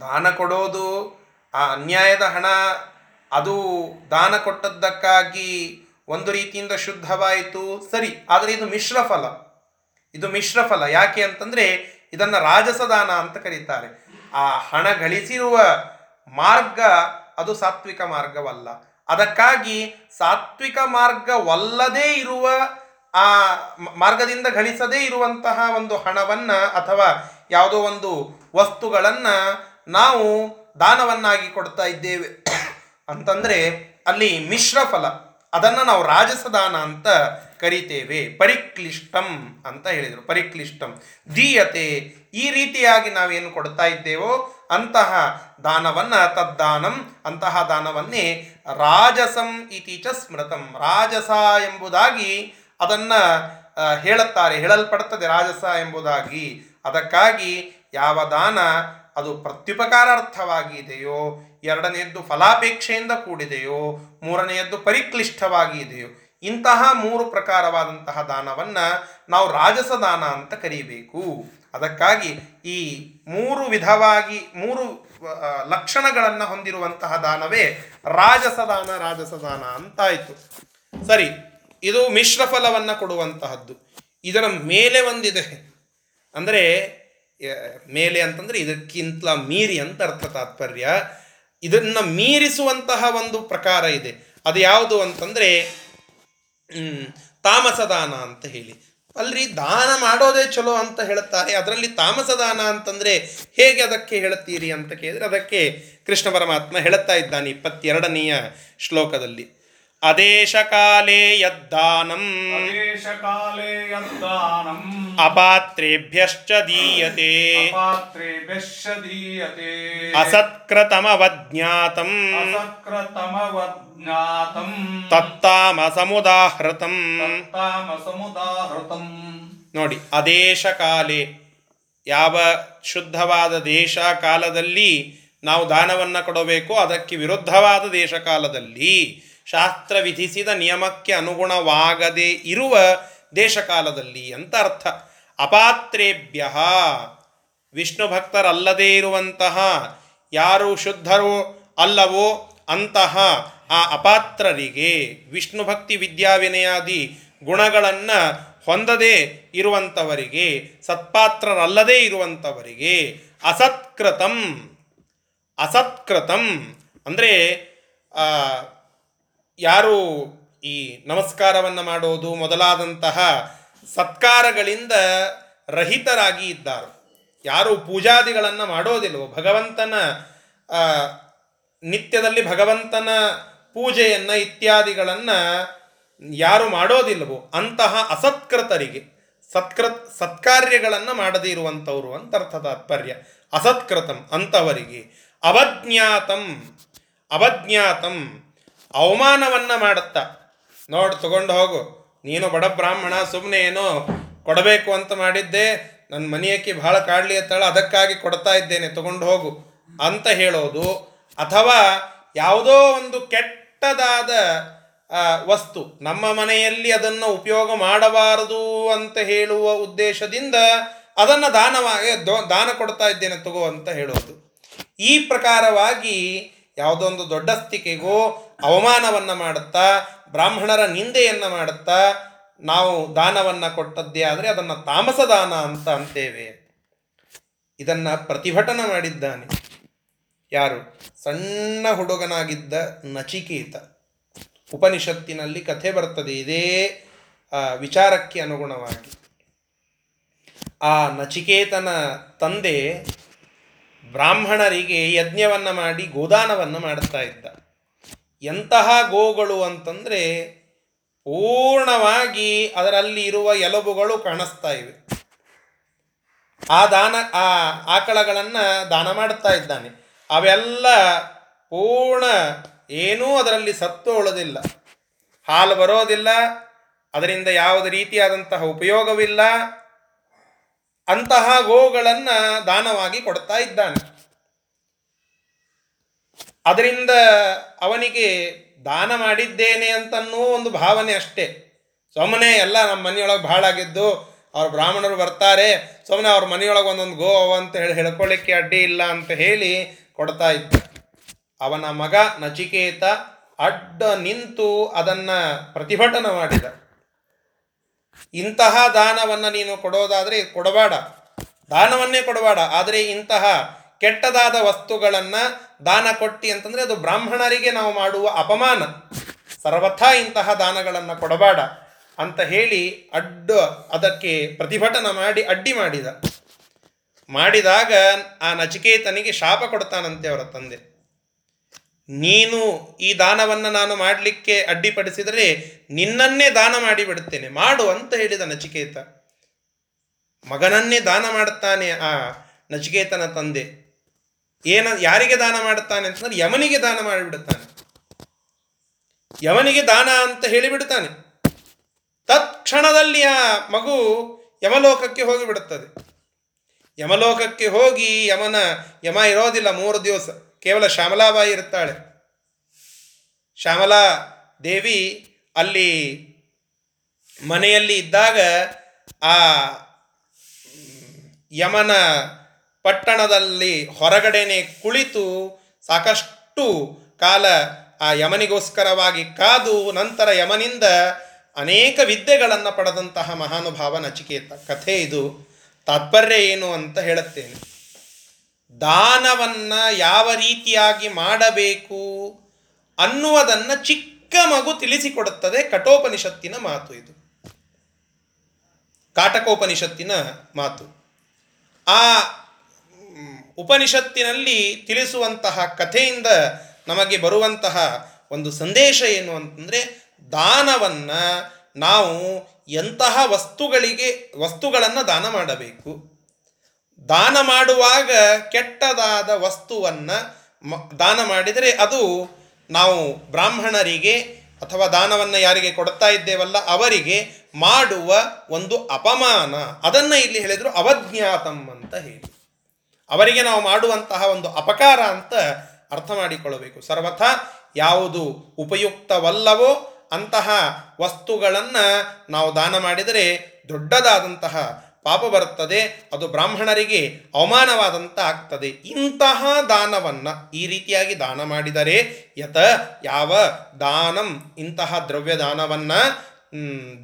ದಾನ ಕೊಡೋದು, ಆ ಅನ್ಯಾಯದ ಹಣ, ಅದು ದಾನ ಕೊಟ್ಟದ್ದಕ್ಕಾಗಿ ಒಂದು ರೀತಿಯಿಂದ ಶುದ್ಧವಾಯಿತು, ಸರಿ, ಆದರೆ ಇದು ಮಿಶ್ರ ಫಲ. ಇದು ಮಿಶ್ರ ಫಲ. ಯಾಕೆ ಅಂತಂದ್ರೆ ಇದನ್ನು ರಾಜಸದಾನ ಅಂತ ಕರೀತಾರೆ. ಆ ಹಣ ಗಳಿಸಿರುವ ಮಾರ್ಗ ಅದು ಸಾತ್ವಿಕ ಮಾರ್ಗವಲ್ಲ. ಅದಕ್ಕಾಗಿ ಸಾತ್ವಿಕ ಮಾರ್ಗವಲ್ಲದೇ ಇರುವ, ಆ ಮಾರ್ಗದಿಂದ ಗಳಿಸದೇ ಇರುವಂತಹ ಒಂದು ಹಣವನ್ನ ಅಥವಾ ಯಾವುದೋ ಒಂದು ವಸ್ತುಗಳನ್ನ ನಾವು ದಾನವನ್ನಾಗಿ ಕೊಡ್ತಾ ಇದ್ದೇವೆ. ಅಂತಂದ್ರೆ ಅಲ್ಲಿ ಮಿಶ್ರ ಫಲ. ಅದನ್ನು ನಾವು ರಾಜಸದಾನ ಅಂತ ಕರಿತೇವೆ. ಪರಿಕ್ಲಿಷ್ಟಂ ಅಂತ ಹೇಳಿದರು. ಪರಿಕ್ಲಿಷ್ಟಂ. ದೀಯತೆ. ಈ ರೀತಿಯಾಗಿ ನಾವೇನು ಕೊಡ್ತಾ ಇದ್ದೇವೋ ಅಂತಹ ದಾನವನ್ನು ತದ್ದಾನಂ. ಅಂತಹ ದಾನವನ್ನೇ ರಾಜಸಂ ಇತಿ ಚ ಸ್ಮೃತಂ. ರಾಜಸ ಎಂಬುದಾಗಿ ಅದನ್ನು ಹೇಳುತ್ತಾರೆ, ಹೇಳಲ್ಪಡುತ್ತದೆ ರಾಜಸ ಎಂಬುದಾಗಿ. ಅದಕ್ಕಾಗಿ ಯಾವ ದಾನ ಅದು ಪ್ರತ್ಯುಪಕಾರಾರ್ಥವಾಗಿದೆಯೋ, ಎರಡನೆಯದ್ದು ಫಲಾಪೇಕ್ಷೆಯಿಂದ ಕೂಡಿದೆಯೋ, ಮೂರನೆಯದ್ದು ಪರಿಕ್ಲಿಷ್ಟವಾಗಿ ಇದೆಯೋ ಇಂತಹ ಮೂರು ಪ್ರಕಾರವಾದಂತಹ ದಾನವನ್ನ ನಾವು ರಾಜಸ ದಾನ ಅಂತ ಕರೀಬೇಕು. ಅದಕ್ಕಾಗಿ ಈ ಮೂರು ವಿಧವಾಗಿ ಮೂರು ಲಕ್ಷಣಗಳನ್ನು ಹೊಂದಿರುವಂತಹ ದಾನವೇ ರಾಜಸದಾನ ರಾಜಸದಾನ ರಾಜಸ ದಾನ ಅಂತಾಯಿತು. ಸರಿ, ಇದು ಮಿಶ್ರ ಫಲವನ್ನು ಕೊಡುವಂತಹದ್ದು. ಇದರ ಮೇಲೆ ಒಂದಿದೆ. ಅಂದರೆ ಮೇಲೆ ಅಂತಂದರೆ ಇದಕ್ಕಿಂತ ಮೀರಿ ಅಂತ ಅರ್ಥ ತಾತ್ಪರ್ಯ. ಇದನ್ನು ಮೀರಿಸುವಂತಹ ಒಂದು ಪ್ರಕಾರ ಇದೆ. ಅದು ಯಾವುದು ಅಂತಂದರೆ ಹ್ಮ್, ತಾಮಸ ದಾನ ಅಂತ ಹೇಳಿ. ಅಲ್ರಿ ದಾನ ಮಾಡೋದೇ ಚಲೋ ಅಂತ ಹೇಳುತ್ತಾರೆ. ಅದರಲ್ಲಿ ತಾಮಸದಾನ ಅಂತಂದ್ರೆ ಹೇಗೆ ಅದಕ್ಕೆ ಹೇಳುತ್ತೀರಿ ಅಂತ ಕೇಳಿದರೆ ಅದಕ್ಕೆ ಕೃಷ್ಣ ಪರಮಾತ್ಮ ಹೇಳುತ್ತಾ ಇದ್ದಾನೆ ಇಪ್ಪತ್ತೆರಡನೆಯ ಶ್ಲೋಕದಲ್ಲಿ. ಅದೇಶ ಕಾಲೇ ಯದ್ದಾನಂ ಅದೇಶಕಾಲೇ ಯದ್ದಾನಂ ಅಪಾತ್ರೇಭ್ಯಶ್ಚ ದೀಯತೆ ಅಪಾತ್ರೇಭ್ಯಶ್ಚ ದೀಯತೆ ಅಸತ್ಕೃತಮವಜ್ಞಾತಂ ಅಸತ್ಕೃತಮವಜ್ಞಾತಂ ತತ್ತಾಮಸಮುದಾಹೃತಂ ತತ್ತಾಮಸಮುದಾಹೃತಂ ನೋಡಿ ಅದೇಶ ಕಾಲೆ ಯಾವ ಶುದ್ಧವಾದ ದೇಶ ಕಾಲದಲ್ಲಿ ನಾವು ದಾನವನ್ನು ಕೊಡಬೇಕು ಅದಕ್ಕೆ ವಿರುದ್ಧವಾದ ದೇಶ ಕಾಲದಲ್ಲಿ ಶಾಸ್ತ್ರ ವಿಧಿಸಿದ ನಿಯಮಕ್ಕೆ ಅನುಗುಣವಾಗದೇ ಇರುವ ದೇಶಕಾಲದಲ್ಲಿ ಅಂತ ಅರ್ಥ. ಅಪಾತ್ರೇಭ್ಯ. ವಿಷ್ಣು ಭಕ್ತರಲ್ಲದೇ ಇರುವಂತಹ, ಯಾರು ಶುದ್ಧರೋ ಅಲ್ಲವೋ ಅಂತಹ ಆ ಅಪಾತ್ರರಿಗೆ ವಿಷ್ಣು ಭಕ್ತಿ ವಿದ್ಯಾವಿನಯಾದಿ ಗುಣಗಳನ್ನು ಹೊಂದದೇ ಇರುವಂಥವರಿಗೆ ಸತ್ಪಾತ್ರರಲ್ಲದೇ ಇರುವಂಥವರಿಗೆ ಅಸತ್ಕೃತಂ. ಅಸತ್ಕೃತಂ ಅಂದರೆ ಯಾರು ಈ ನಮಸ್ಕಾರವನ್ನು ಮಾಡೋದು ಮೊದಲಾದಂತಹ ಸತ್ಕಾರಗಳಿಂದ ರಹಿತರಾಗಿ ಇದ್ದಾರೆ. ಯಾರು ಪೂಜಾದಿಗಳನ್ನು ಮಾಡೋದಿಲ್ವೋ, ಭಗವಂತನ ನಿತ್ಯದಲ್ಲಿ ಭಗವಂತನ ಪೂಜೆಯನ್ನು ಇತ್ಯಾದಿಗಳನ್ನು ಯಾರು ಮಾಡೋದಿಲ್ಲವೋ ಅಂತಹ ಅಸತ್ಕೃತರಿಗೆ ಸತ್ಕೃತ್ ಸತ್ಕಾರ್ಯಗಳನ್ನು ಮಾಡದೇ ಇರುವಂಥವ್ರು ಅಂತ ಅರ್ಥ ತಾತ್ಪರ್ಯ. ಅಸತ್ಕೃತಂ ಅಂಥವರಿಗೆ ಅವಜ್ಞಾತಂ ಅವಜ್ಞಾತಂ ಅವಮಾನವನ್ನು ಮಾಡುತ್ತಾ. ನೋಡಿ, ತಗೊಂಡು ಹೋಗು. ನೀನು ಬಡ ಬ್ರಾಹ್ಮಣ ಸುಮ್ಮನೆ ಏನೋ ಕೊಡಬೇಕು ಅಂತ ಮಾಡಿದ್ದೆ. ನನ್ನ ಮನೆಯಕ್ಕೆ ಭಾಳ ಕಾಡಲಿ ಅತ್ತಾಳ ಅದಕ್ಕಾಗಿ ಕೊಡ್ತಾ ಇದ್ದೇನೆ, ತಗೊಂಡು ಹೋಗು ಅಂತ ಹೇಳೋದು. ಅಥವಾ ಯಾವುದೋ ಒಂದು ಕೆಟ್ಟದಾದ ವಸ್ತು, ನಮ್ಮ ಮನೆಯಲ್ಲಿ ಅದನ್ನು ಉಪಯೋಗ ಮಾಡಬಾರದು ಅಂತ ಹೇಳುವ ಉದ್ದೇಶದಿಂದ ಅದನ್ನು ದಾನವಾಗಿ, ದಾನ ಕೊಡ್ತಾ ಇದ್ದೇನೆ, ತಗೋ ಅಂತ ಹೇಳೋದು. ಈ ಪ್ರಕಾರವಾಗಿ ಯಾವುದೊಂದು ದೊಡ್ಡಸ್ತಿಕೆಗೋ ಅವಮಾನವನ್ನು ಮಾಡುತ್ತಾ, ಬ್ರಾಹ್ಮಣರ ನಿಂದೆಯನ್ನು ಮಾಡುತ್ತಾ, ನಾವು ದಾನವನ್ನು ಕೊಟ್ಟದ್ದೇ ಆದರೆ ಅದನ್ನು ತಾಮಸ ದಾನ ಅಂತ ಅಂತೇವೆ. ಇದನ್ನು ಪ್ರತಿಭಟನೆ ಮಾಡಿದ್ದಾನೆ. ಯಾರು? ಸಣ್ಣ ಹುಡುಗನಾಗಿದ್ದ ನಚಿಕೇತ. ಉಪನಿಷತ್ತಿನಲ್ಲಿ ಕಥೆ ಬರ್ತದೆ, ಇದೇ ವಿಚಾರಕ್ಕೆ ಅನುಗುಣವಾಗಿ. ಆ ನಚಿಕೇತನ ತಂದೆ ಬ್ರಾಹ್ಮಣರಿಗೆ ಯಜ್ಞವನ್ನು ಮಾಡಿ ಗೋದಾನವನ್ನು ಮಾಡುತ್ತಾ ಇದ್ದ. ಎಂತಹ ಗೋಗಳು ಅಂತಂದರೆ ಪೂರ್ಣವಾಗಿ ಅದರಲ್ಲಿ ಇರುವ ಎಲುಬುಗಳು ಕಾಣಿಸ್ತಾ ಇವೆ. ಆ ದಾನ, ಆ ಆಕಳಗಳನ್ನು ದಾನ ಮಾಡುತ್ತಾ ಇದ್ದಾನೆ. ಅವೆಲ್ಲ ಪೂರ್ಣ, ಏನೂ ಅದರಲ್ಲಿ ಸತ್ತು ಉಳೋದಿಲ್ಲ. ಹಾಲು ಬರೋದಿಲ್ಲ, ಅದರಿಂದ ಯಾವುದೇ ರೀತಿಯಾದಂತಹ ಉಪಯೋಗವಿಲ್ಲ. ಅಂತಹ ಗೋಗಳನ್ನು ದಾನವಾಗಿ ಕೊಡ್ತಾ ಇದ್ದಾನೆ. ಅದರಿಂದ ಅವನಿಗೆ ದಾನ ಮಾಡಿದ್ದೇನೆ ಅಂತನ್ನೋ ಒಂದು ಭಾವನೆ ಅಷ್ಟೇ. ಸುಮ್ಮನೆ ಎಲ್ಲ ನಮ್ಮ ಮನೆಯೊಳಗೆ ಭಾಳ ಆಗಿದ್ದು ಅವ್ರ ಬ್ರಾಹ್ಮಣರು ಬರ್ತಾರೆ ಸುಮ್ಮನೆ ಅವ್ರ ಮನೆಯೊಳಗೆ ಒಂದೊಂದು ಗೋ ಅಂತ ಹೇಳಿ ಹೇಳ್ಕೊಳ್ಳಿಕ್ಕೆ ಅಡ್ಡಿ ಇಲ್ಲ ಅಂತ ಹೇಳಿ ಕೊಡ್ತಾ ಇದ್ದ. ಅವನ ಮಗ ನಚಿಕೇತ ಅಡ್ಡ ನಿಂತು ಅದನ್ನು ಪ್ರತಿಭಟನೆ ಮಾಡಿದ. ಇಂತಹ ದಾನವನ್ನು ನೀನು ಕೊಡೋದಾದರೆ ಕೊಡಬೇಡ. ದಾನವನ್ನೇ ಕೊಡಬೇಡ. ಆದರೆ ಇಂತಹ ಕೆಟ್ಟದಾದ ವಸ್ತುಗಳನ್ನು ದಾನ ಕೊಟ್ಟಿ ಅಂತಂದರೆ ಅದು ಬ್ರಾಹ್ಮಣರಿಗೆ ನಾವು ಮಾಡುವ ಅಪಮಾನ. ಸರ್ವಥಾ ಇಂತಹ ದಾನಗಳನ್ನು ಕೊಡಬೇಡ ಅಂತ ಹೇಳಿ ಅಡ್ಡ ಅದಕ್ಕೆ ಪ್ರತಿಭಟನೆ ಮಾಡಿ ಅಡ್ಡಿ ಮಾಡಿದ. ಮಾಡಿದಾಗ ಆ ನಚಿಕೇತನಿಗೆ ಶಾಪ ಕೊಡ್ತಾನಂತೆ ಅವರ ತಂದೆ. ನೀನು ಈ ದಾನವನ್ನು ನಾನು ಮಾಡಲಿಕ್ಕೆ ಅಡ್ಡಿಪಡಿಸಿದರೆ ನಿನ್ನನ್ನೇ ದಾನ ಮಾಡಿಬಿಡುತ್ತೇನೆ ಮಾಡು ಅಂತ ಹೇಳಿದ ನಚಿಕೇತ. ಮಗನನ್ನೇ ದಾನ ಮಾಡುತ್ತಾನೆ ಆ ನಚಿಕೇತನ ತಂದೆ. ಏನ, ಯಾರಿಗೆ ದಾನ ಮಾಡುತ್ತಾನೆ ಅಂತಂದ್ರೆ ಯಮನಿಗೆ ದಾನ ಮಾಡಿಬಿಡುತ್ತಾನೆ ಯಮನಿಗೆ ದಾನ ಅಂತ ಹೇಳಿಬಿಡುತ್ತಾನೆ ತತ್ಕ್ಷಣದಲ್ಲಿ ಆ ಮಗು ಯಮಲೋಕಕ್ಕೆ ಹೋಗಿಬಿಡುತ್ತದೆ ಯಮಲೋಕಕ್ಕೆ ಹೋಗಿ ಯಮನ, ಯಮ ಇರೋದಿಲ್ಲ ಮೂರು ದಿವಸ. ಕೇವಲ ಶ್ಯಾಮಲಾಬಾಯಿ ಇರುತ್ತಾಳೆ. ಶ್ಯಾಮಲಾ ದೇವಿ ಅಲ್ಲಿ ಮನೆಯಲ್ಲಿ ಇದ್ದಾಗ ಆ ಯಮನ ಪಟ್ಟಣದಲ್ಲಿ ಹೊರಗಡೆನೆ ಕುಳಿತು ಸಾಕಷ್ಟು ಕಾಲ ಆ ಯಮನಿಗೋಸ್ಕರವಾಗಿ ಕಾದು ನಂತರ ಯಮನಿಂದ ಅನೇಕ ವಿದ್ಯೆಗಳನ್ನು ಪಡೆದಂತಹ ಮಹಾನುಭಾವ ನಚಿಕೇತ ಕಥೆ ಇದು. ತಾತ್ಪರ್ಯ ಏನು ಅಂತ ಹೇಳುತ್ತೇನೆ. ದಾನವನ್ನ ಯಾವ ರೀತಿಯಾಗಿ ಮಾಡಬೇಕು ಅನ್ನುವುದನ್ನು ಚಿಕ್ಕ ಮಗು ತಿಳಿಸಿಕೊಡುತ್ತದೆ ಕಠೋಪನಿಷತ್ತಿನ ಮಾತು ಇದು. ಕಾಟಕೋಪನಿಷತ್ತಿನ ಮಾತು. ಆ ಉಪನಿಷತ್ತಿನಲ್ಲಿ ತಿಳಿಸುವಂತಹ ಕಥೆಯಿಂದ ನಮಗೆ ಬರುವಂತಹ ಒಂದು ಸಂದೇಶ ಏನು ಅಂತಂದರೆ ದಾನವನ್ನು ನಾವು ಎಂತಹ ವಸ್ತುಗಳಿಗೆ, ವಸ್ತುಗಳನ್ನು ದಾನ ಮಾಡಬೇಕು. ದಾನ ಮಾಡುವಾಗ ಕೆಟ್ಟದಾದ ವಸ್ತುವನ್ನು ದಾನ ಮಾಡಿದರೆ ಅದು ನಾವು ಬ್ರಾಹ್ಮಣರಿಗೆ ಅಥವಾ ದಾನವನ್ನು ಯಾರಿಗೆ ಕೊಡ್ತಾ ಇದ್ದೇವಲ್ಲ ಅವರಿಗೆ ಮಾಡುವ ಒಂದು ಅಪಮಾನ. ಅದನ್ನು ಇಲ್ಲಿ ಹೇಳಿದರು ಅವಜ್ಞಾತಂ ಅಂತ ಹೇಳಿ. ಅವರಿಗೆ ನಾವು ಮಾಡುವಂತಹ ಒಂದು ಅಪಕಾರ ಅಂತ ಅರ್ಥ ಮಾಡಿಕೊಳ್ಳಬೇಕು. ಸರ್ವಥ ಯಾವುದು ಉಪಯುಕ್ತವಲ್ಲವೋ ಅಂತಹ ವಸ್ತುಗಳನ್ನು ನಾವು ದಾನ ಮಾಡಿದರೆ ದೊಡ್ಡದಾದಂತಹ ಪಾಪ ಬರುತ್ತದೆ, ಅದು ಬ್ರಾಹ್ಮಣರಿಗೆ ಅವಮಾನವಾದಂತ ಆಗ್ತದೆ. ಇಂತಹ ದಾನವನ್ನು ಈ ರೀತಿಯಾಗಿ ದಾನ ಮಾಡಿದರೆ ಯತ ಯಾವ ದಾನಂ ಇಂತಹ ದ್ರವ್ಯ ದಾನವನ್ನು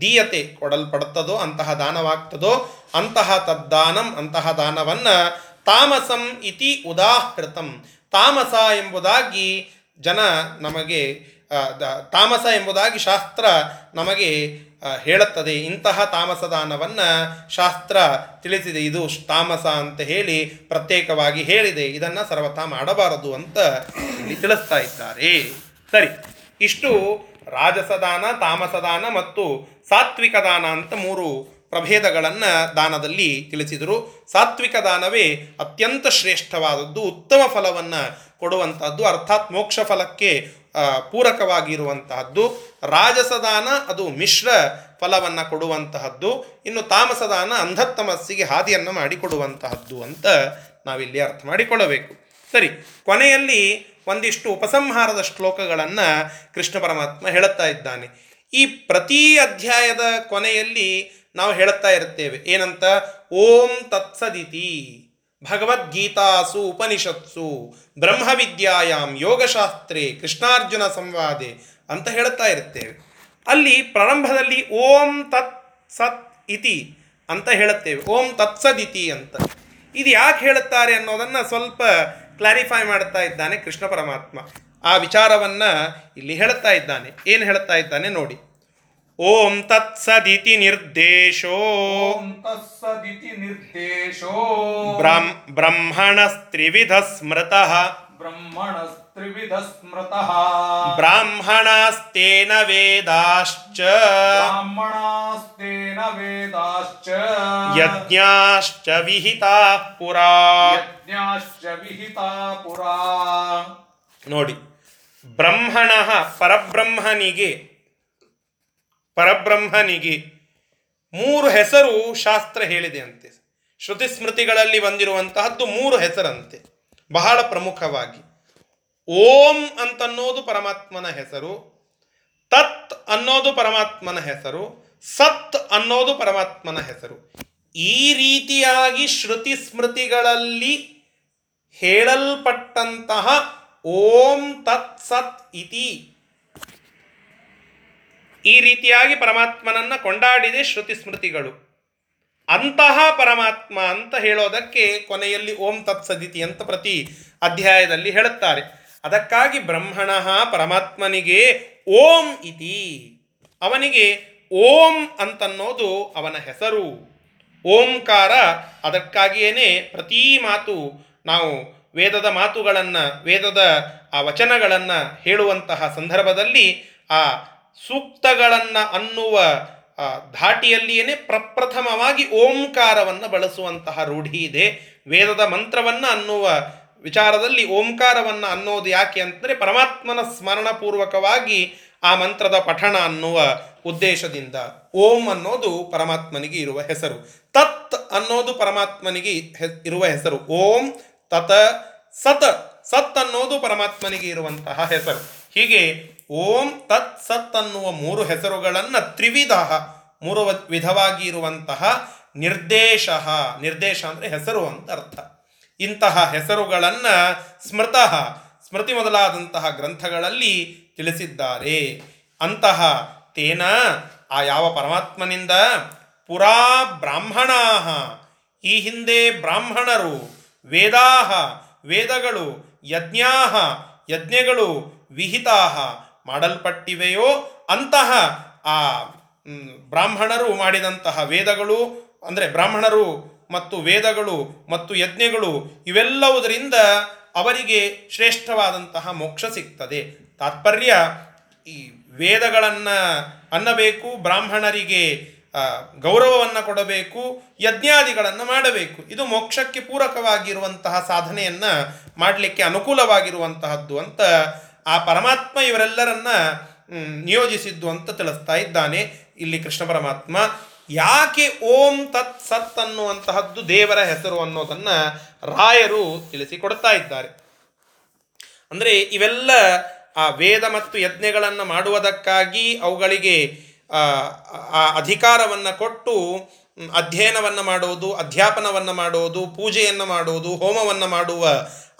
ದೀಯತೆ ಕೊಡಲ್ಪಡುತ್ತದೋ, ಅಂತಹ ದಾನವಾಗ್ತದೋ, ಅಂತಹ ತದ್ದಾನಂ, ಅಂತಹ ದಾನವನ್ನು ತಾಮಸಂ ಇತಿ ಉದಾಹೃತಂ. ತಾಮಸ ಎಂಬುದಾಗಿ ಜನ ನಮಗೆ ತಾಮಸ ಎಂಬುದಾಗಿ ಶಾಸ್ತ್ರ ನಮಗೆ ಹೇಳುತ್ತದೆ. ಇಂತಹ ತಾಮಸದಾನವನ್ನು ಶಾಸ್ತ್ರ ತಿಳಿಸಿದೆ. ಇದು ತಾಮಸ ಅಂತ ಹೇಳಿ ಪ್ರತ್ಯೇಕವಾಗಿ ಹೇಳಿದೆ. ಇದನ್ನು ಸರ್ವಥಾ ಮಾಡಬಾರದು ಅಂತ ಇಲ್ಲಿ ತಿಳಿಸ್ತಾ ಇದ್ದಾರೆ. ಸರಿ. ಇಷ್ಟು ರಾಜಸದಾನ, ತಾಮಸದಾನ ಮತ್ತು ಸಾತ್ವಿಕ ದಾನ ಅಂತ ಮೂರು ಪ್ರಭೇದಗಳನ್ನು ದಾನದಲ್ಲಿ ತಿಳಿಸಿದರು. ಸಾತ್ವಿಕ ದಾನವೇ ಅತ್ಯಂತ ಶ್ರೇಷ್ಠವಾದದ್ದು, ಉತ್ತಮ ಫಲವನ್ನು ಕೊಡುವಂಥದ್ದು ಅರ್ಥಾತ್ ಮೋಕ್ಷ ಫಲಕ್ಕೆ ಪೂರಕವಾಗಿರುವಂತಹದ್ದು. ರಾಜಸದಾನ, ಅದು ಮಿಶ್ರ ಫಲವನ್ನು ಕೊಡುವಂತಹದ್ದು. ಇನ್ನು ತಾಮಸದಾನ ಅಂಧತ್ತಮಸ್ಸಿಗೆ ಹಾದಿಯನ್ನು ಮಾಡಿಕೊಡುವಂತಹದ್ದು ಅಂತ ನಾವಿಲ್ಲಿ ಅರ್ಥ ಮಾಡಿಕೊಳ್ಳಬೇಕು. ಸರಿ, ಕೊನೆಯಲ್ಲಿ ಒಂದಿಷ್ಟು ಉಪಸಂಹಾರದ ಶ್ಲೋಕಗಳನ್ನು ಕೃಷ್ಣ ಪರಮಾತ್ಮ ಹೇಳುತ್ತಾ ಇದ್ದಾನೆ. ಈ ಪ್ರತಿ ಅಧ್ಯಾಯದ ಕೊನೆಯಲ್ಲಿ ನಾವು ಹೇಳುತ್ತಾ ಇರುತ್ತೇವೆ. ಏನಂತ? ಓಂ ತತ್ಸದಿತಿ. ಭಗವದ್ಗೀತಾಸು, ಉಪನಿಷತ್ಸು, ಬ್ರಹ್ಮವಿದ್ಯಾಯಾಮ್, ಯೋಗಶಾಸ್ತ್ರೇ, ಕೃಷ್ಣಾರ್ಜುನ ಸಂವಾದೆ ಅಂತ ಹೇಳುತ್ತಾ ಇರುತ್ತೇವೆ ಅಲ್ಲಿ ಪ್ರಾರಂಭದಲ್ಲಿ ಓಂ ತತ್ ಸತ್ ಇತಿ ಅಂತ ಹೇಳುತ್ತೇವೆ. ಓಂ ತತ್ಸದಿತಿ ಅಂತ. ಇದು ಯಾಕೆ ಹೇಳುತ್ತಾರೆ ಅನ್ನೋದನ್ನು ಸ್ವಲ್ಪ ಕ್ಲಾರಿಫೈ ಮಾಡ್ತಾ ಇದ್ದಾನೆ ಕೃಷ್ಣ ಪರಮಾತ್ಮ. ಆ ವಿಚಾರವನ್ನು ಇಲ್ಲಿ ಹೇಳುತ್ತಾ ಇದ್ದಾನೆ. ಏನು ಹೇಳುತ್ತಾ ಇದ್ದಾನೆ ನೋಡಿ. ಓಂ ತತ್ಸದಿತಿ ನಿರ್ದೇಶೋ. ತತ್ಸದಿತಿ ನಿರ್ದೇಶೋ. ಬ್ರಹ್ಮ ಬ್ರಹ್ಮಣಸ್ತ್ರಿವಿಧ ಸ್ಮೃತಃ ಬ್ರಹ್ಮಣಸ್ತ್ರಿವಿಧ ಸ್ಮೃತಃ ಬ್ರಾಹ್ಮಣಾಸ್ತೇನ ವೇದಾಶ್ಚ. ಬ್ರಾಹ್ಮಣಾಸ್ತೇನ ವೇದಾಶ್ಚ. ಯಜ್ಞಾಶ್ಚ ವಿಹಿತಾ ಪುರಾ. ಯಜ್ಞಾಶ್ಚ ವಿಹಿತಾ ಪುರಾ. ನೋಡಿ ಬ್ರಹ್ಮಣ ಪರಬ್ರಹ್ಮನಿಗೆ ಪರಬ್ರಹ್ಮನಿಗೆ ಮೂರು ಹೆಸರು ಶಾಸ್ತ್ರ ಹೇಳಿದೆ ಅಂತೆ ಶ್ರುತಿ ಸ್ಮೃತಿಗಳಲ್ಲಿ ಬಂದಿರುವಂತಹದ್ದು ಮೂರು ಹೆಸರಂತೆ. ಬಹಳ ಪ್ರಮುಖವಾಗಿ ಓಂ ಅಂತನ್ನೋದು ಪರಮಾತ್ಮನ ಹೆಸರು, ತತ್ ಅನ್ನೋದು ಪರಮಾತ್ಮನ ಹೆಸರು, ಸತ್ ಅನ್ನೋದು ಪರಮಾತ್ಮನ ಹೆಸರು. ಈ ರೀತಿಯಾಗಿ ಶ್ರುತಿ ಸ್ಮೃತಿಗಳಲ್ಲಿ ಹೇಳಲ್ಪಟ್ಟಂತಹ ಓಂ ತತ್ ಸತ್ ಇತಿ ಈ ರೀತಿಯಾಗಿ ಪರಮಾತ್ಮನನ್ನು ಕೊಂಡಾಡಿದೆ ಶ್ರುತಿ ಸ್ಮೃತಿಗಳು. ಅಂತಹ ಪರಮಾತ್ಮ ಅಂತ ಹೇಳೋದಕ್ಕೆ ಕೊನೆಯಲ್ಲಿ ಓಂ ತತ್ಸದಿತಿ ಅಂತ ಪ್ರತಿ ಅಧ್ಯಾಯದಲ್ಲಿ ಹೇಳುತ್ತಾರೆ. ಅದಕ್ಕಾಗಿ ಬ್ರಹ್ಮಣ ಪರಮಾತ್ಮನಿಗೆ ಓಂ ಇತಿ. ಅವನಿಗೆ ಓಂ ಅಂತನ್ನೋದು ಅವನ ಹೆಸರು. ಓಂಕಾರ ಅದಕ್ಕಾಗಿಯೇ ಪ್ರತಿ ಮಾತು ನಾವು ವೇದದ ಮಾತುಗಳನ್ನು, ವೇದದ ಆ ವಚನಗಳನ್ನು ಹೇಳುವಂತಹ ಸಂದರ್ಭದಲ್ಲಿ ಆ ಸೂಕ್ತಗಳನ್ನು ಅನ್ನುವ ಧಾಟಿಯಲ್ಲಿಯೇ ಪ್ರಪ್ರಥಮವಾಗಿ ಓಂಕಾರವನ್ನು ಬಳಸುವಂತಹ ರೂಢಿ ಇದೆ. ವೇದದ ಮಂತ್ರವನ್ನು ಅನ್ನುವ ವಿಚಾರದಲ್ಲಿ ಓಂಕಾರವನ್ನು ಅನ್ನೋದು ಯಾಕೆ ಅಂತಂದರೆ ಪರಮಾತ್ಮನ ಸ್ಮರಣಪೂರ್ವಕವಾಗಿ ಆ ಮಂತ್ರದ ಪಠಣ ಅನ್ನುವ ಉದ್ದೇಶದಿಂದ. ಓಂ ಅನ್ನೋದು ಪರಮಾತ್ಮನಿಗೆ ಇರುವ ಹೆಸರು. ತತ್ ಅನ್ನೋದು ಪರಮಾತ್ಮನಿಗೆ ಇರುವ ಹೆಸರು. ಓಂ ತತ ಸತ. ಸತ್ ಅನ್ನೋದು ಪರಮಾತ್ಮನಿಗೆ ಇರುವಂತಹ ಹೆಸರು. ಹೀಗೆ ಓಂ ತತ್ ಸತ್ ಅನ್ನುವ ಮೂರು ಹೆಸರುಗಳನ್ನು ತ್ರಿವಿಧ ಮೂರು ವಿಧವಾಗಿ ಇರುವಂತಹ ನಿರ್ದೇಶ ನಿರ್ದೇಶ ಅಂದರೆ ಹೆಸರು ಅಂತ ಅರ್ಥ. ಇಂತಹ ಹೆಸರುಗಳನ್ನು ಸ್ಮೃತ, ಸ್ಮೃತಿ ಮೊದಲಾದಂತಹ ಗ್ರಂಥಗಳಲ್ಲಿ ತಿಳಿಸಿದ್ದಾರೆ. ಅಂತಹ ತೇನ ಆ ಯಾವ ಪರಮಾತ್ಮನಿಂದ, ಪುರಾ ಬ್ರಾಹ್ಮಣಾ ಈ ಹಿಂದೆ ಬ್ರಾಹ್ಮಣರು ವೇದಾ ವೇದಗಳು ಯಜ್ಞಾ ಯಜ್ಞಗಳು ವಿಹಿತಾಹ ಮಾಡಲ್ಪಟ್ಟಿವೆಯೋ ಅಂತಹ ಆ ಬ್ರಾಹ್ಮಣರು ಮಾಡಿದಂತಹ ವೇದಗಳು, ಅಂದರೆ ಬ್ರಾಹ್ಮಣರು ಮತ್ತು ವೇದಗಳು ಮತ್ತು ಯಜ್ಞಗಳು ಇವೆಲ್ಲವುದರಿಂದ ಅವರಿಗೆ ಶ್ರೇಷ್ಠವಾದಂತಹ ಮೋಕ್ಷ ಸಿಗ್ತದೆ. ತಾತ್ಪರ್ಯ ಈ ವೇದಗಳನ್ನು ಅನ್ನಬೇಕು, ಬ್ರಾಹ್ಮಣರಿಗೆ ಗೌರವವನ್ನು ಕೊಡಬೇಕು, ಯಜ್ಞಾದಿಗಳನ್ನು ಮಾಡಬೇಕು. ಇದು ಮೋಕ್ಷಕ್ಕೆ ಪೂರಕವಾಗಿರುವಂತಹ ಸಾಧನೆಯನ್ನು ಮಾಡಲಿಕ್ಕೆ ಅನುಕೂಲವಾಗಿರುವಂತಹದ್ದು ಅಂತ ಆ ಪರಮಾತ್ಮ ಇವರೆಲ್ಲರನ್ನ ನಿಯೋಜಿಸಿದ್ದು ಅಂತ ತಿಳಿಸ್ತಾ ಇದ್ದಾನೆ ಇಲ್ಲಿ ಕೃಷ್ಣ ಪರಮಾತ್ಮ. ಯಾಕೆ ಓಂ ತತ್ ಸತ್ ಅನ್ನುವಂತಹದ್ದು ದೇವರ ಹೆಸರು ಅನ್ನೋದನ್ನು ರಾಯರು ತಿಳಿಸಿಕೊಡ್ತಾ ಇದ್ದಾರೆ. ಅಂದರೆ ಇವೆಲ್ಲ ಆ ವೇದ ಮತ್ತು ಯಜ್ಞಗಳನ್ನು ಮಾಡುವುದಕ್ಕಾಗಿ ಅವುಗಳಿಗೆ ಆ, ಅಧಿಕಾರವನ್ನು ಕೊಟ್ಟು ಅಧ್ಯಯನವನ್ನು ಮಾಡೋದು ಅಧ್ಯಾಪನವನ್ನು ಮಾಡೋದು ಪೂಜೆಯನ್ನು ಮಾಡೋದು ಹೋಮವನ್ನು ಮಾಡುವ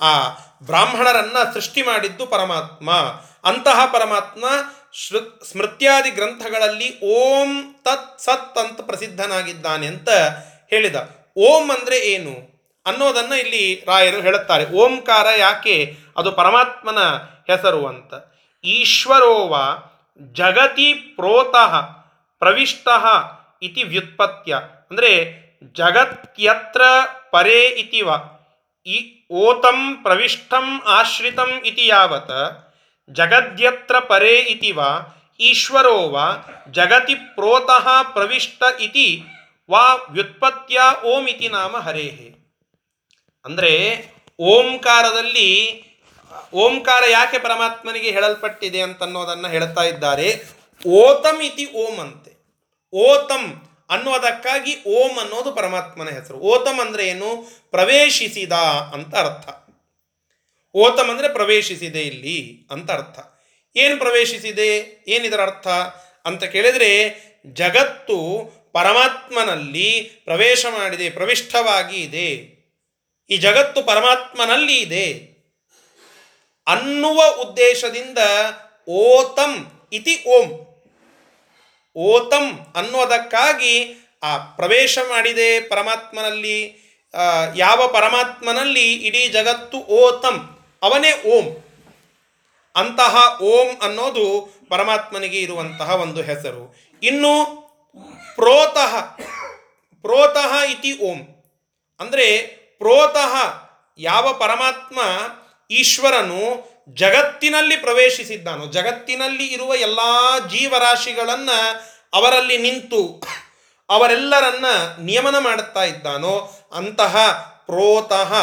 ಆ ಬ್ರಾಹ್ಮಣರನ್ನು ಸೃಷ್ಟಿ ಮಾಡಿದ್ದು ಪರಮಾತ್ಮ. ಅಂತಹ ಪರಮಾತ್ಮ ಸ್ಮೃತ್ಯಾದಿ ಗ್ರಂಥಗಳಲ್ಲಿ ಓಂ ತತ್ ಸತ್ ಅಂತ ಪ್ರಸಿದ್ಧನಾಗಿದ್ದಾನೆ ಅಂತ ಹೇಳಿದ. ಓಂ ಅಂದರೆ ಏನು? ಅನ್ನೋದನ್ನು ಇಲ್ಲಿ ರಾಯರು ಹೇಳುತ್ತಾರೆ. ಓಂಕಾರ ಯಾಕೆ? ಅದು ಪರಮಾತ್ಮನ ಹೆಸರು ಅಂತ. ಈಶ್ವರೋವ ಜಗತಿ ಪ್ರೋತಃ ಪ್ರವಿಷ್ಟ ಇತಿ ವ್ಯುತ್ಪತ್ಯ. ಅಂದರೆ ಜಗತ್ಯತ್ರ ಪರೇ ಇತಿವ. ಈ ಓತಂ ಪ್ರವಿಷ್ಟಂ ಆಶ್ರಿತಂ ಇತಿ ಯಾವತ್, ಜಗದ್ಯತ್ರ ಪರೇ ವಾ, ಈಶ್ವರೋ ವಾ, ಜಗತಿ ಪ್ರೋತಃ ಪ್ರವಿಷ್ಟ ಇತಿ, ವಾ ವ್ಯುತ್ಪತ್ಯ ಓಂ ಇತಿ ನಾಮ ಹರೇಹೆ. ಅಂದರೆ ಓಂಕಾರದಲ್ಲಿ, ಓಂಕಾರ ಯಾಕೆ ಪರಮಾತ್ಮನಿಗೆ ಹೇಳಲ್ಪಟ್ಟಿದೆ ಅಂತನ್ನೋದನ್ನು ಹೇಳ್ತಾ ಇದ್ದಾರೆ. ಓತಂ ಇತಿ ಓಂ ಅಂತೆ ಓತಂ ಅನ್ನೋದಕ್ಕಾಗಿ ಓಂ ಅನ್ನೋದು ಪರಮಾತ್ಮನ ಹೆಸರು. ಓತಮ್ ಅಂದರೆ ಏನು? ಪ್ರವೇಶಿಸಿದ ಅಂತ ಅರ್ಥ. ಓತಮ್ ಅಂದರೆ ಪ್ರವೇಶಿಸಿದೆ ಇಲ್ಲಿ ಅಂತ ಅರ್ಥ. ಏನು ಪ್ರವೇಶಿಸಿದೆ? ಏನಿದರ ಅರ್ಥ? ಅಂತ ಕೇಳಿದರೆ ಜಗತ್ತು ಪರಮಾತ್ಮನಲ್ಲಿ ಪ್ರವೇಶ ಮಾಡಿದೆ ಪ್ರವಿಷ್ಠವಾಗಿ ಇದೆ. ಈ ಜಗತ್ತು ಪರಮಾತ್ಮನಲ್ಲಿ ಇದೆ. ಅನ್ನುವ ಉದ್ದೇಶದಿಂದ ಓತಂ ಇತಿ ಓಂ. ಓತಂ ಅನ್ನೋದಕ್ಕಾಗಿ ಆ ಪ್ರವೇಶ ಮಾಡಿದೆ ಪರಮಾತ್ಮನಲ್ಲಿ ಯಾವ ಪರಮಾತ್ಮನಲ್ಲಿ ಇಡೀ ಜಗತ್ತು ಓತಂ, ಅವನೇ ಓಂ. ಅಂತಹ ಓಂ ಅನ್ನೋದು ಪರಮಾತ್ಮನಿಗೆ ಇರುವಂತಹ ಒಂದು ಹೆಸರು. ಇನ್ನು ಪ್ರೋತಃ ಪ್ರೋತಃ ಇತಿ ಓಂ. ಅಂದರೆ ಪ್ರೋತಃ ಯಾವ ಪರಮಾತ್ಮ ಈಶ್ವರನು ಜಗತ್ತಿನಲ್ಲಿ ಪ್ರವೇಶಿಸಿದ್ದಾನೋ, ಜಗತ್ತಿನಲ್ಲಿ ಇರುವ ಎಲ್ಲ ಜೀವರಾಶಿಗಳನ್ನು ಅವರಲ್ಲಿ ನಿಂತು ಅವರೆಲ್ಲರನ್ನ ನಿಯಮನ ಮಾಡುತ್ತಾ ಇದ್ದಾನೋ, ಅಂತಹ ಪ್ರೋತಃ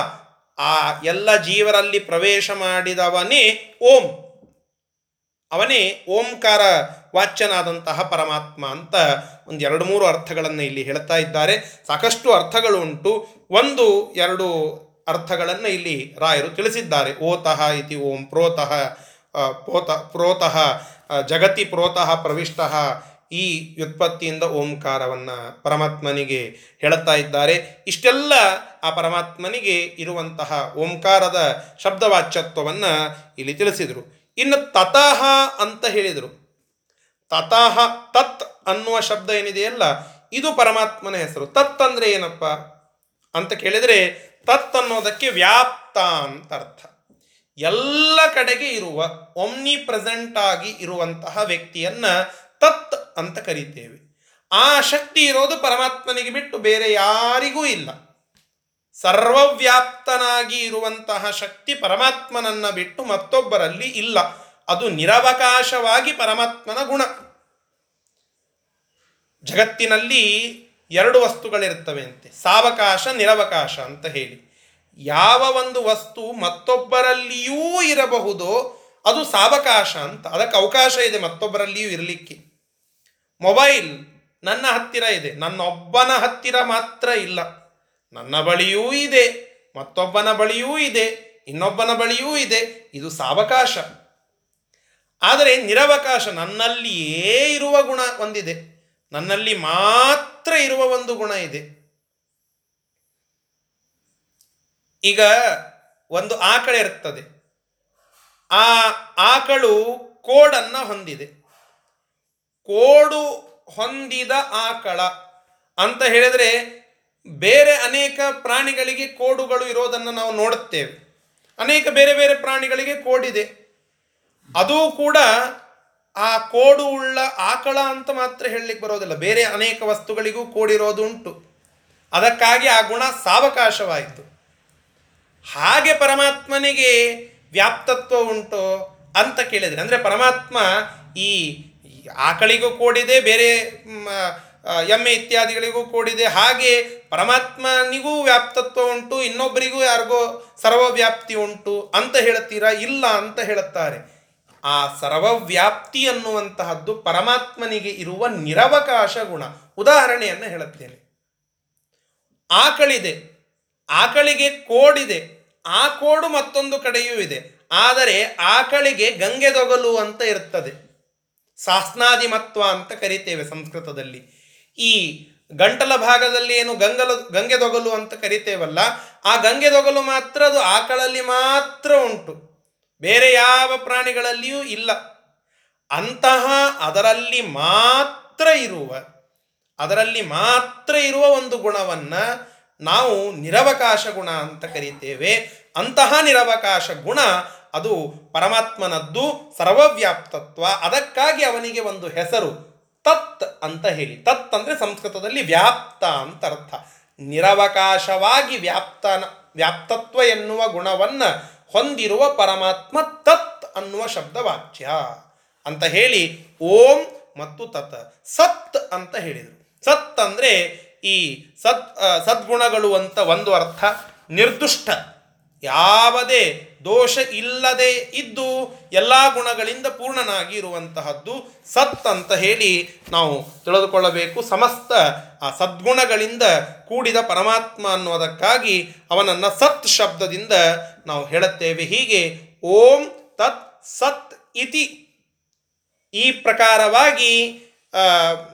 ಆ ಎಲ್ಲ ಜೀವರಲ್ಲಿ ಪ್ರವೇಶ ಮಾಡಿದವನೇ ಓಂ. ಅವನೇ ಓಂಕಾರ ವಾಚ್ಯನಾದಂತಹ ಪರಮಾತ್ಮ ಅಂತ ಒಂದು ಎರಡು ಮೂರು ಅರ್ಥಗಳನ್ನು ಇಲ್ಲಿ ಹೇಳ್ತಾ ಇದ್ದಾರೆ. ಸಾಕಷ್ಟು ಅರ್ಥಗಳು ಉಂಟು. ಒಂದು, ಎರಡು ಅರ್ಥಗಳನ್ನು ಇಲ್ಲಿ ರಾಯರು ತಿಳಿಸಿದ್ದಾರೆ. ಓತಃ ಇತಿ ಓಂ ಪ್ರೋತಃ ಪೋತ ಪ್ರೋತಃ ಜಗತಿ ಪ್ರೋತಃ ಪ್ರವಿಷ್ಟ ಈ ವ್ಯುತ್ಪತ್ತಿಯಿಂದ ಓಂಕಾರವನ್ನು ಪರಮಾತ್ಮನಿಗೆ ಹೇಳುತ್ತಾ ಇದ್ದಾರೆ. ಇಷ್ಟೆಲ್ಲ ಆ ಪರಮಾತ್ಮನಿಗೆ ಇರುವಂತಹ ಓಂಕಾರದ ಶಬ್ದವಾಚ್ಯತ್ವವನ್ನು ಇಲ್ಲಿ ತಿಳಿಸಿದರು. ಇನ್ನು ತತಃ ಅಂತ ಹೇಳಿದರು. ತತಃ ತತ್ ಅನ್ನುವ ಶಬ್ದ ಏನಿದೆಯಲ್ಲ, ಇದು ಪರಮಾತ್ಮನ ಹೆಸರು. ತತ್ ಅಂದರೆ ಏನಪ್ಪ ಅಂತ ಕೇಳಿದರೆ ತತ್ ಅನ್ನೋದಕ್ಕೆ ವ್ಯಾಪ್ತ ಅಂತ ಅರ್ಥ. ಎಲ್ಲ ಕಡೆಗೆ ಇರುವ ಒಮ್ನಿ ಪ್ರೆಸೆಂಟ್ ಆಗಿ ಇರುವಂತಹ ವ್ಯಕ್ತಿಯನ್ನ ತತ್ ಅಂತ ಕರಿತೇವೆ. ಆ ಶಕ್ತಿ ಇರೋದು ಪರಮಾತ್ಮನಿಗೆ ಬಿಟ್ಟು ಬೇರೆ ಯಾರಿಗೂ ಇಲ್ಲ. ಸರ್ವವ್ಯಾಪ್ತನಾಗಿ ಇರುವಂತಹ ಶಕ್ತಿ ಪರಮಾತ್ಮನನ್ನ ಬಿಟ್ಟು ಮತ್ತೊಬ್ಬರಲ್ಲಿ ಇಲ್ಲ. ಅದು ನಿರವಕಾಶವಾಗಿ ಪರಮಾತ್ಮನ ಗುಣ. ಜಗತ್ತಿನಲ್ಲಿ ಎರಡು ವಸ್ತುಗಳಿರ್ತವೆ ಅಂತೆ ಸಾವಕಾಶ, ನಿರವಕಾಶ ಅಂತ ಹೇಳಿ. ಯಾವ ಒಂದು ವಸ್ತು ಮತ್ತೊಬ್ಬರಲ್ಲಿಯೂ ಇರಬಹುದೋ ಅದು ಸಾವಕಾಶ ಅಂತ. ಅದಕ್ಕೆ ಅವಕಾಶ ಇದೆ ಮತ್ತೊಬ್ಬರಲ್ಲಿಯೂ ಇರಲಿಕ್ಕೆ. ಮೊಬೈಲ್ ನನ್ನ ಹತ್ತಿರ ಇದೆ. ನನ್ನೊಬ್ಬನ ಹತ್ತಿರ ಮಾತ್ರ ಇಲ್ಲ. ನನ್ನ ಬಳಿಯೂ ಇದೆ. ಮತ್ತೊಬ್ಬನ ಬಳಿಯೂ ಇದೆ. ಇನ್ನೊಬ್ಬನ ಬಳಿಯೂ ಇದೆ. ಇದು ಸಾವಕಾಶ. ಆದರೆ ನಿರವಕಾಶ ನನ್ನಲ್ಲಿಯೇ ಇರುವ ಗುಣ ಒಂದಿದೆ. ನನ್ನಲ್ಲಿ ಮಾತ್ರ ಇರುವ ಒಂದು ಗುಣ ಇದೆ. ಈಗ ಒಂದು ಆಕಳ ಇರ್ತದೆ. ಆ ಆಕಳು ಕೋಡನ್ನು ಹೊಂದಿದೆ. ಕೋಡು ಹೊಂದಿದ ಆಕಳ ಅಂತ ಹೇಳಿದರೆ ಬೇರೆ ಅನೇಕ ಪ್ರಾಣಿಗಳಿಗೆ ಕೋಡುಗಳು ಇರೋದನ್ನು ನಾವು ನೋಡುತ್ತೇವೆ. ಅನೇಕ ಬೇರೆ ಬೇರೆ ಪ್ರಾಣಿಗಳಿಗೆ ಕೋಡಿದೆ. ಅದು ಕೂಡ ಆ ಕೋಡು ಉಳ್ಳ ಆಕಳ ಅಂತ ಮಾತ್ರ ಹೇಳಲಿಕ್ಕೆ ಬರೋದಿಲ್ಲ. ಬೇರೆ ಅನೇಕ ವಸ್ತುಗಳಿಗೂ ಕೋಡಿರೋದು ಉಂಟು. ಅದಕ್ಕಾಗಿ ಆ ಗುಣ ಸಾವಕಾಶವಾಯಿತು. ಹಾಗೆ ಪರಮಾತ್ಮನಿಗೆ ವ್ಯಾಪ್ತತ್ವ ಉಂಟು ಅಂತ ಕೇಳಿದರೆ, ಅಂದರೆ ಪರಮಾತ್ಮ ಈ ಆಕಳಿಗೂ ಕೋಡಿದೆ, ಬೇರೆ ಎಮ್ಮೆ ಇತ್ಯಾದಿಗಳಿಗೂ ಕೋಡಿದೆ, ಹಾಗೆ ಪರಮಾತ್ಮನಿಗೂ ವ್ಯಾಪ್ತತ್ವ ಉಂಟು, ಇನ್ನೊಬ್ಬರಿಗೂ ಯಾರಿಗೋ ಸರ್ವವ್ಯಾಪ್ತಿ ಉಂಟು ಅಂತ ಹೇಳುತ್ತೀರಾ ಇಲ್ಲ ಅಂತ ಹೇಳುತ್ತಾರೆ. ಆ ಸರ್ವವ್ಯಾಪ್ತಿ ಅನ್ನುವಂತಹದ್ದು ಪರಮಾತ್ಮನಿಗೆ ಇರುವ ನಿರವಕಾಶ ಗುಣ. ಉದಾಹರಣೆಯನ್ನು ಹೇಳುತ್ತೇನೆ. ಆಕಳಿದೆ. ಆಕಳಿಗೆ ಕೋಡಿದೆ. ಆ ಕೋಡು ಮತ್ತೊಂದು ಕಡೆಯೂ ಇದೆ. ಆದರೆ ಆಕಳಿಗೆ ಗಂಗೆದೊಗಲು ಅಂತ ಇರ್ತದೆ. ಸಾಸ್ನಾದಿಮತ್ವ ಅಂತ ಕರಿತೇವೆ ಸಂಸ್ಕೃತದಲ್ಲಿ. ಈ ಗಂಟಲ ಭಾಗದಲ್ಲಿ ಏನು ಗಂಗಲ ಗಂಗೆದೊಗಲು ಅಂತ ಕರಿತೇವಲ್ಲ, ಆ ಗಂಗೆದೊಗಲು ಮಾತ್ರ ಅದು ಆಕಳಲ್ಲಿ ಮಾತ್ರ ಉಂಟು. ಬೇರೆ ಯಾವ ಪ್ರಾಣಿಗಳಲ್ಲಿಯೂ ಇಲ್ಲ. ಅಂತಹ ಅದರಲ್ಲಿ ಮಾತ್ರ ಇರುವ, ಅದರಲ್ಲಿ ಮಾತ್ರ ಇರುವ ಒಂದು ಗುಣವನ್ನು ನಾವು ನಿರವಕಾಶ ಗುಣ ಅಂತ ಕರೀತೇವೆ. ಅಂತಹ ನಿರವಕಾಶ ಗುಣ ಅದು ಪರಮಾತ್ಮನದ್ದು ಸರ್ವವ್ಯಾಪ್ತತ್ವ, ಅದಕ್ಕಾಗಿ ಅವನಿಗೆ ಒಂದು ಹೆಸರು ತತ್ ಅಂತ ಹೇಳಿ. ತತ್ ಅಂದರೆ ಸಂಸ್ಕೃತದಲ್ಲಿ ವ್ಯಾಪ್ತ ಅಂತ ಅರ್ಥ. ನಿರವಕಾಶವಾಗಿ ವ್ಯಾಪ್ತನ, ವ್ಯಾಪ್ತತ್ವ ಎನ್ನುವ ಗುಣವನ್ನು ಹೊಂದಿರುವ ಪರಮಾತ್ಮ ತತ್ ಅನ್ನುವ ಶಬ್ದವಾಚ್ಯ ಅಂತ ಹೇಳಿ ಓಂ ಮತ್ತು ತತ್. ಸತ್ ಅಂತ ಹೇಳಿದರು. ಸತ್ ಅಂದರೆ ಈ ಸತ್ ಸದ್ಗುಣಗಳು ಅಂತ ಒಂದು ಅರ್ಥ ನಿರ್ದುಷ್ಟ. ಯಾವುದೇ ದೋಷ ಇಲ್ಲದೆ ಇದ್ದು ಎಲ್ಲ ಗುಣಗಳಿಂದ ಪೂರ್ಣನಾಗಿ ಇರುವಂತಹದ್ದು ಸತ್ ಅಂತ ಹೇಳಿ ನಾವು ತಿಳಿದುಕೊಳ್ಳಬೇಕು. ಸಮಸ್ತ ಆ ಸದ್ಗುಣಗಳಿಂದ ಕೂಡಿದ ಪರಮಾತ್ಮ ಅನ್ನೋದಕ್ಕಾಗಿ ಅವನನ್ನು ಸತ್ ಶಬ್ದದಿಂದ ನಾವು ಹೇಳುತ್ತೇವೆ. ಹೀಗೆ ಓಂ ತತ್ ಸತ್ ಇತಿ. ಈ ಪ್ರಕಾರವಾಗಿ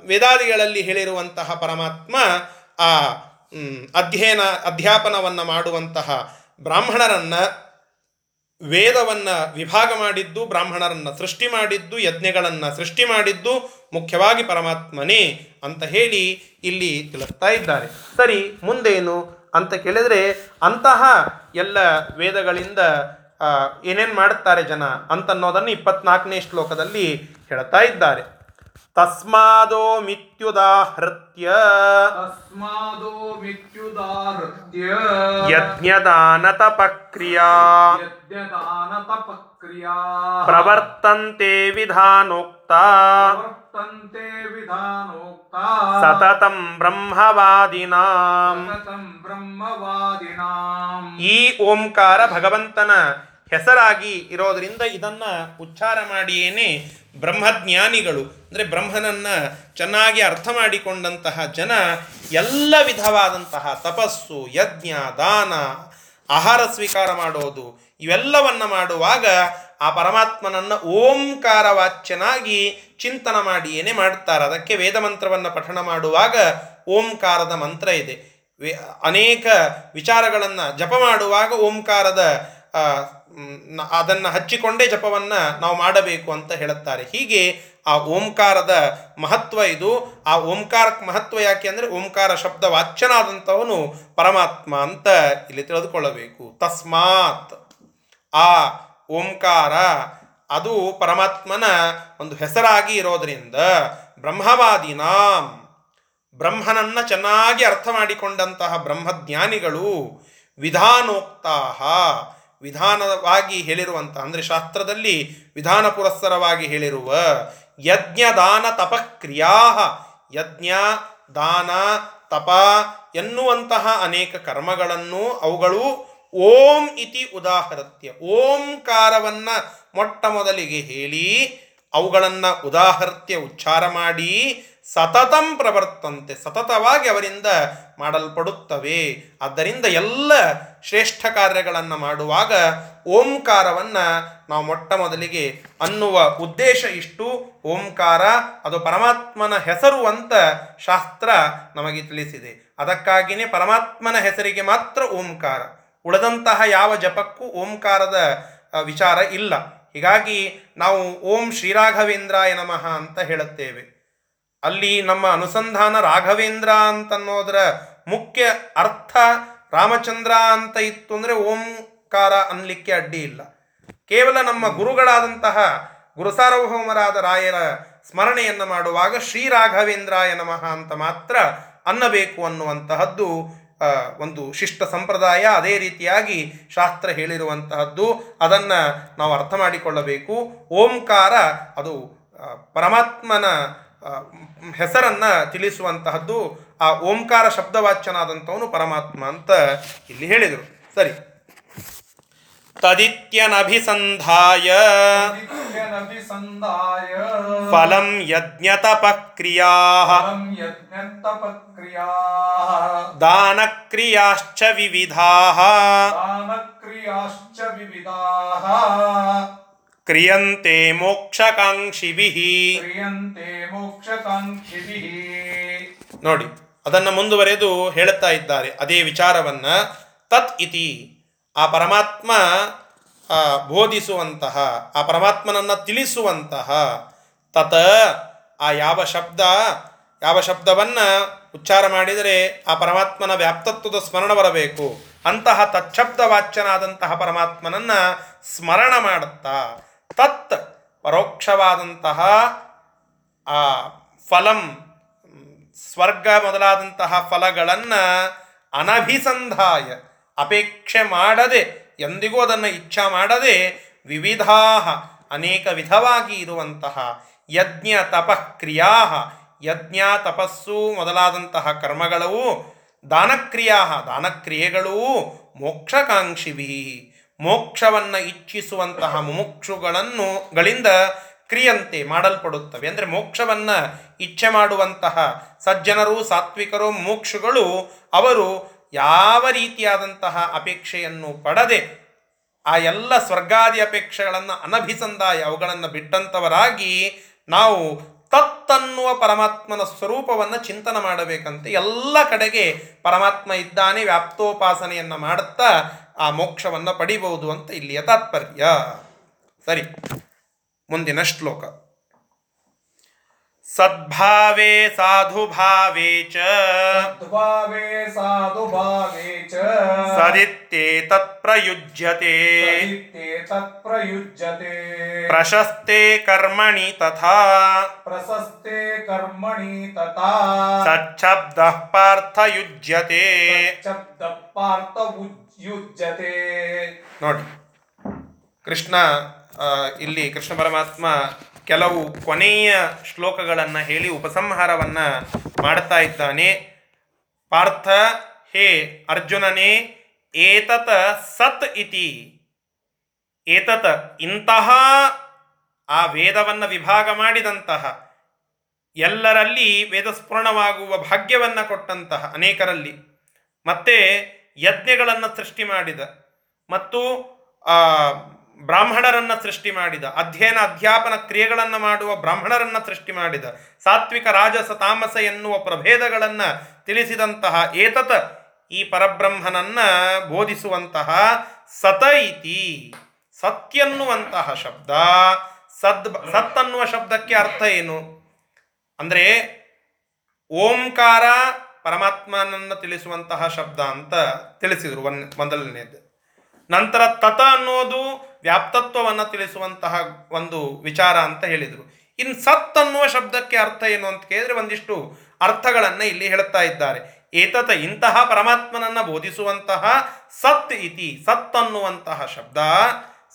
ವೇದಾದಿಗಳಲ್ಲಿ ಹೇಳಿರುವಂತಹ ಪರಮಾತ್ಮ ಆ ಅಧ್ಯಯನ, ಅಧ್ಯಾಪನವನ್ನು ಮಾಡುವಂತಹ ಬ್ರಾಹ್ಮಣರನ್ನು ವೇದವನ್ನು ವಿಭಾಗ ಮಾಡಿದ್ದು, ಬ್ರಾಹ್ಮಣರನ್ನು ಸೃಷ್ಟಿ ಮಾಡಿದ್ದು, ಯಜ್ಞಗಳನ್ನು ಸೃಷ್ಟಿ ಮಾಡಿದ್ದು ಮುಖ್ಯವಾಗಿ ಪರಮಾತ್ಮನೇ ಅಂತ ಹೇಳಿ ಇಲ್ಲಿ ತಿಳಿಸ್ತಾ ಇದ್ದಾರೆ. ಸರಿ, ಮುಂದೇನು ಅಂತ ಕೇಳಿದರೆ ಅಂತಹ ಎಲ್ಲ ವೇದಗಳಿಂದ ಏನೇನು ಮಾಡುತ್ತಾರೆ ಜನ ಅಂತನ್ನೋದನ್ನು ಇಪ್ಪತ್ನಾಲ್ಕನೇ ಶ್ಲೋಕದಲ್ಲಿ ಹೇಳ್ತಾ ಇದ್ದಾರೆ. ತಸ್ಮಾದೋ ಮಿತ್ಯುದಾಹೃತ್ಯ ತಸ್ಮಾದೋ ಮಿತ್ಯುದಾಹೃತ್ಯ ಯಜ್ಞದಾನ ತಪಕ್ರಿಯಾ ಯಜ್ಞದಾನ ತಪಕ್ರಿಯಾ ಪ್ರವರ್ತಂತೆ ವಿಧಾನೋಕ್ತ. ಪ್ರವರ್ತಂತೆ ವಿಧಾನೋಕ್ತ. ಸತತಂ ಬ್ರಹ್ಮವಾದಿನಾಂ. ಸತತಂ ಬ್ರಹ್ಮವಾದಿನಾಂ. ಈ ಓಂಕಾರ ಭಗವಂತನ ಹೆಸರಾಗಿ ಇರೋದರಿಂದ ಇದನ್ನು ಉಚ್ಚಾರ ಮಾಡಿಯೇನೆ ಬ್ರಹ್ಮಜ್ಞಾನಿಗಳು. ಅಂದರೆ ಬ್ರಹ್ಮನನ್ನು ಚೆನ್ನಾಗಿ ಅರ್ಥ ಮಾಡಿಕೊಂಡಂತಹ ಜನ ಎಲ್ಲ ವಿಧವಾದಂತಹ ತಪಸ್ಸು, ಯಜ್ಞ, ದಾನ, ಆಹಾರ ಸ್ವೀಕಾರ ಮಾಡೋದು, ಇವೆಲ್ಲವನ್ನು ಮಾಡುವಾಗ ಆ ಪರಮಾತ್ಮನನ್ನು ಓಂಕಾರ ವಾಚ್ಯನಾಗಿ ಚಿಂತನ ಮಾಡಿಯೇನೆ ಮಾಡ್ತಾರೆ. ಅದಕ್ಕೆ ವೇದ ಮಂತ್ರವನ್ನು ಪಠಣ ಮಾಡುವಾಗ ಓಂಕಾರದ ಮಂತ್ರ ಇದೆ. ಅನೇಕ ವಿಚಾರಗಳನ್ನು ಜಪ ಮಾಡುವಾಗ ಓಂಕಾರದ ಅದನ್ನು ಹಚ್ಚಿಕೊಂಡೇ ಜಪವನ್ನು ನಾವು ಮಾಡಬೇಕು ಅಂತ ಹೇಳುತ್ತಾರೆ. ಹೀಗೆ ಆ ಓಂಕಾರದ ಮಹತ್ವ ಇದು. ಆ ಓಂಕಾರಕ್ಕೆ ಮಹತ್ವ ಯಾಕೆ ಅಂದರೆ ಓಂಕಾರ ಶಬ್ದ ವಾಚ್ಯನಾದಂಥವನು ಪರಮಾತ್ಮ ಅಂತ ಇಲ್ಲಿ ತಿಳಿದುಕೊಳ್ಳಬೇಕು. ತಸ್ಮಾತ್ ಆ ಓಂಕಾರ, ಅದು ಪರಮಾತ್ಮನ ಒಂದು ಹೆಸರಾಗಿ ಇರೋದರಿಂದ ಬ್ರಹ್ಮವಾದಿನಾಂ, ಬ್ರಹ್ಮನನ್ನ ಚೆನ್ನಾಗಿ ಅರ್ಥ ಮಾಡಿಕೊಂಡಂತಹ ಬ್ರಹ್ಮಜ್ಞಾನಿಗಳು ವಿಧಾನೋಕ್ತಾಹ ವಿಧಾನವಾಗಿ ಹೇಳಿರುವಂಥ ಅಂದರೆ ಶಾಸ್ತ್ರದಲ್ಲಿ ವಿಧಾನ ಪುರಸ್ಸರವಾಗಿ ಹೇಳಿರುವ ಯಜ್ಞ ದಾನ ತಪಕ್ರಿಯಾ ಯಜ್ಞ ದಾನ ತಪ ಎನ್ನುವಂತಹ ಅನೇಕ ಕರ್ಮಗಳನ್ನು ಅವುಗಳು ಓಂ ಇತಿ ಉದಾಹರತ್ಯ, ಓಂಕಾರವನ್ನು ಮೊಟ್ಟ ಮೊದಲಿಗೆ ಹೇಳಿ, ಅವುಗಳನ್ನು ಉದಾಹರ್ತ್ಯ ಉಚ್ಚಾರ ಮಾಡಿ ಸತತಂ ಪ್ರವರ್ತಂತೆ, ಸತತವಾಗಿ ಅವರಿಂದ ಮಾಡಲ್ಪಡುತ್ತವೆ. ಆದ್ದರಿಂದ ಎಲ್ಲ ಶ್ರೇಷ್ಠ ಕಾರ್ಯಗಳನ್ನು ಮಾಡುವಾಗ ಓಂಕಾರವನ್ನು ನಾವು ಮೊಟ್ಟ ಮೊದಲಿಗೆ ಅನ್ನುವ ಉದ್ದೇಶ ಇಷ್ಟು. ಓಂಕಾರ ಅದು ಪರಮಾತ್ಮನ ಹೆಸರು ಅಂತ ಶಾಸ್ತ್ರ ನಮಗೆ ತಿಳಿಸಿದೆ. ಅದಕ್ಕಾಗಿಯೇ ಪರಮಾತ್ಮನ ಹೆಸರಿಗೆ ಮಾತ್ರ ಓಂಕಾರ. ಉಳಿದಂತಹ ಯಾವ ಜಪಕ್ಕೂ ಓಂಕಾರದ ವಿಚಾರ ಇಲ್ಲ. ಹೀಗಾಗಿ ನಾವು ಓಂ ಶ್ರೀರಾಘವೇಂದ್ರಾಯ ನಮಃ ಅಂತ ಹೇಳುತ್ತೇವೆ. ಅಲ್ಲಿ ನಮ್ಮ ಅನುಸಂಧಾನ ರಾಘವೇಂದ್ರ ಅಂತನ್ನೋದರ ಮುಖ್ಯ ಅರ್ಥ ರಾಮಚಂದ್ರ ಅಂತ ಇತ್ತು ಅಂದರೆ ಓಂಕಾರ ಅನ್ಲಿಕ್ಕೆ ಅಡ್ಡಿ ಇಲ್ಲ. ಕೇವಲ ನಮ್ಮ ಗುರುಗಳಾದಂತಹ ಗುರುಸಾರ್ವಭೌಮರಾದ ರಾಯರ ಸ್ಮರಣೆಯನ್ನು ಮಾಡುವಾಗ ಶ್ರೀ ರಾಘವೇಂದ್ರಾಯ ನಮಃ ಅಂತ ಮಾತ್ರ ಅನ್ನಬೇಕು ಅನ್ನುವಂತಹದ್ದು ಒಂದು ಶಿಷ್ಟ ಸಂಪ್ರದಾಯ. ಅದೇ ರೀತಿಯಾಗಿ ಶಾಸ್ತ್ರ ಹೇಳಿರುವಂತಹದ್ದು. ಅದನ್ನು ನಾವು ಅರ್ಥ ಮಾಡಿಕೊಳ್ಳಬೇಕು. ಓಂಕಾರ ಅದು ಪರಮಾತ್ಮನ ಹೆಸರನ್ನ ತಿಳಿಸುವಂತಹದ್ದು ಆ ಓಂಕಾರ ಶಬ್ದವಾಚ್ಯನಾದಂಥವನು ಪರಮಾತ್ಮ ಅಂತ ಇಲ್ಲಿ ಹೇಳಿದರು. ಸರಿ. ತದಿತ್ಯನಭಿಸಂಧಾಯ. ಫಲಂ ಯಜ್ಞತಪಕ್ರಿಯಾ ದಾನಕ್ರಿಯಾಶ್ಚ ವಿವಿಧಾ ದಾನಕ್ರಿಯಾಶ್ಚ ವಿವಿಧಾ ಕ್ರಿಯಂತೆ ಮೋಕ್ಷಕಾಂಕ್ಷಿಭಿಃ. ಕ್ರಿಯಂತೆ ಮೋಕ್ಷಕಾಂಕ್ಷಿಭಿಃ. ನೋಡಿ ಅದನ್ನು ಮುಂದುವರೆದು ಹೇಳುತ್ತಾ ಇದ್ದಾರೆ ಅದೇ ವಿಚಾರವನ್ನ. ತತ್ ಇತಿ ಆ ಪರಮಾತ್ಮ ಬೋಧಿಸುವಂತಹ ಆ ಪರಮಾತ್ಮನನ್ನು ತಿಳಿಸುವಂತಹ ತತ ಆ ಯಾವ ಶಬ್ದ ಯಾವ ಶಬ್ದವನ್ನ ಉಚ್ಚಾರ ಮಾಡಿದರೆ ಆ ಪರಮಾತ್ಮನ ವ್ಯಾಪ್ತತ್ವದ ಸ್ಮರಣ ಬರಬೇಕು. ಅಂತಹ ತಚ್ಛಬ್ದ ವಾಚ್ಯನಾದಂತಹ ಪರಮಾತ್ಮನನ್ನ ಸ್ಮರಣ ಮಾಡುತ್ತಾ ತತ್ ಪರೋಕ್ಷವಾದಂತಹ, ಆ, ಫಲಂ, ಸ್ವರ್ಗ ಮೊದಲಾದಂತಹ ಫಲಗಳನ್ನು ಅನಭಿಸಂಧಾಯ, ಅಪೇಕ್ಷೆ ಮಾಡದೆ, ಎಂದಿಗೂ ಅದನ್ನು ಇಚ್ಛಾ ಮಾಡದೆ ವಿವಿಧಾ ಅನೇಕ ವಿಧವಾಗಿ ಇರುವಂತಹ ಯಜ್ಞ ತಪಕ್ರಿಯಾ ಯಜ್ಞ ತಪಸ್ಸು ಮೊದಲಾದಂತಹ ಕರ್ಮಗಳೂ ದಾನಕ್ರಿಯಾ ದಾನಕ್ರಿಯೆಗಳೂ ಮೋಕ್ಷಕಾಂಕ್ಷಿಭಿ. ಮೋಕ್ಷವನ್ನು ಇಚ್ಛಿಸುವಂತಹ ಮುಮುಕ್ಷುಗಳನ್ನು ಗಳಿಂದ ಕ್ರಿಯಂತೆ ಮಾಡಲ್ಪಡುತ್ತವೆ. ಅಂದರೆ ಮೋಕ್ಷವನ್ನು ಇಚ್ಛೆ ಮಾಡುವಂತಹ ಸಜ್ಜನರು, ಸಾತ್ವಿಕರು, ಮುಮುಕ್ಷುಗಳು ಅವರು ಯಾವ ರೀತಿಯಾದಂತಹ ಅಪೇಕ್ಷೆಯನ್ನು ಪಡದೆ ಆ ಎಲ್ಲ ಸ್ವರ್ಗಾದಿ ಅಪೇಕ್ಷೆಗಳನ್ನು ಅನಭಿಸಂದಾಯ ಅವುಗಳನ್ನು ಬಿಟ್ಟಂಥವರಾಗಿ ನಾವು ತತ್ತನ್ನುವ ಪರಮಾತ್ಮನ ಸ್ವರೂಪವನ್ನು ಚಿಂತನೆ ಮಾಡಬೇಕಂತೆ. ಎಲ್ಲ ಕಡೆಗೆ ಪರಮಾತ್ಮ ಇದ್ದಾನೆ, ವ್ಯಾಪ್ತೋಪಾಸನೆಯನ್ನು ಮಾಡುತ್ತಾ ಆ ಮೋಕ್ಷವನ್ನು ಪಡಿಬಹುದು ಅಂತ ಇಲ್ಲಿಯ ತಾತ್ಪರ್ಯ. ಸರಿ ಮುಂದಿನ ಶ್ಲೋಕ. ಸದ್ಭಾವೇ ಸಾಧುಭಾವೇ ಚ. ಸದ್ಭಾವೇ ಸಾಧುಭಾವೇ ಚ. ಸದಿತ್ಯೇತತ್ ಪ್ರಯುಜ್ಯತೆ ಸಹಿತ್ಯೆ ತತ್ಪ್ರಯುಜ್ಯತೆ. ಪ್ರಶಸ್ತೆ ಕರ್ಮಣಿ ತಥಾ. ಪ್ರಶಸ್ತೆ ಕರ್ಮಣಿ ತಥಾ. ಸಚ್ಛಬ್ದ ಪಾರ್ಥಯುಜ್ಯತೆ ಶಬ್ದ ಪಾರ್ಥ ಉಜ್- ಯುಜ್ಯತೆ ನೋಡಿ, ಕೃಷ್ಣ ಇಲ್ಲಿ ಕೃಷ್ಣ ಪರಮಾತ್ಮ ಕೆಲವು ಕೊನೆಯ ಶ್ಲೋಕಗಳನ್ನು ಹೇಳಿ ಉಪಸಂಹಾರವನ್ನು ಮಾಡ್ತಾ ಇದ್ದಾನೆ. ಪಾರ್ಥ, ಹೇ ಅರ್ಜುನನೇ, ಏತತ ಸತ್ ಇತಿ. ಏತತ ಇಂತಹ ಆ ವೇದವನ್ನು ವಿಭಾಗ ಮಾಡಿದಂತಹ, ಎಲ್ಲರಲ್ಲಿ ವೇದಸ್ಫುರಣವಾಗುವ ಭಾಗ್ಯವನ್ನು ಕೊಟ್ಟಂತಹ ಅನೇಕರಲ್ಲಿ. ಮತ್ತೆ ಯಜ್ಞಗಳನ್ನು ಸೃಷ್ಟಿ ಮಾಡಿದ ಮತ್ತು ಬ್ರಾಹ್ಮಣರನ್ನು ಸೃಷ್ಟಿ ಮಾಡಿದ, ಅಧ್ಯಯನ, ಅಧ್ಯಾಪನ ಕ್ರಿಯೆಗಳನ್ನು ಮಾಡುವ ಬ್ರಾಹ್ಮಣರನ್ನು ಸೃಷ್ಟಿ ಮಾಡಿದ, ಸಾತ್ವಿಕ, ರಾಜಸ, ತಾಮಸ ಎನ್ನುವ ಪ್ರಭೇದಗಳನ್ನು ತಿಳಿಸಿದಂತಹ ಏತತ ಈ ಪರಬ್ರಹ್ಮನನ್ನು ಬೋಧಿಸುವಂತಹ ಸತ ಇತಿ ಸತ್ಯನ್ನುವಂತಹ ಶಬ್ದ. ಸದ್ ಸತ್ ಅನ್ನುವ ಶಬ್ದಕ್ಕೆ ಅರ್ಥ ಏನು? ಅಂದರೆ ಓಂಕಾರ ಪರಮಾತ್ಮನನ್ನು ತಿಳಿಸುವಂತಹ ಶಬ್ದ ಅಂತ ತಿಳಿಸಿದರು ಒನ್ ಮೊದಲನೇದು ನಂತರ ತತ ಅನ್ನೋದು ವ್ಯಾಪ್ತತ್ವವನ್ನು ತಿಳಿಸುವಂತಹ ಒಂದು ವಿಚಾರ ಅಂತ ಹೇಳಿದರು. ಇನ್ನು ಸತ್ ಅನ್ನುವ ಶಬ್ದಕ್ಕೆ ಅರ್ಥ ಏನು ಅಂತ ಕೇಳಿದರೆ ಒಂದಿಷ್ಟು ಅರ್ಥಗಳನ್ನು ಇಲ್ಲಿ ಹೇಳ್ತಾ ಇದ್ದಾರೆ. ಏತತ ಇಂತಹ ಪರಮಾತ್ಮನನ್ನು ಬೋಧಿಸುವಂತಹ ಸತ್ ಇತಿ, ಸತ್ ಅನ್ನುವಂತಹ ಶಬ್ದ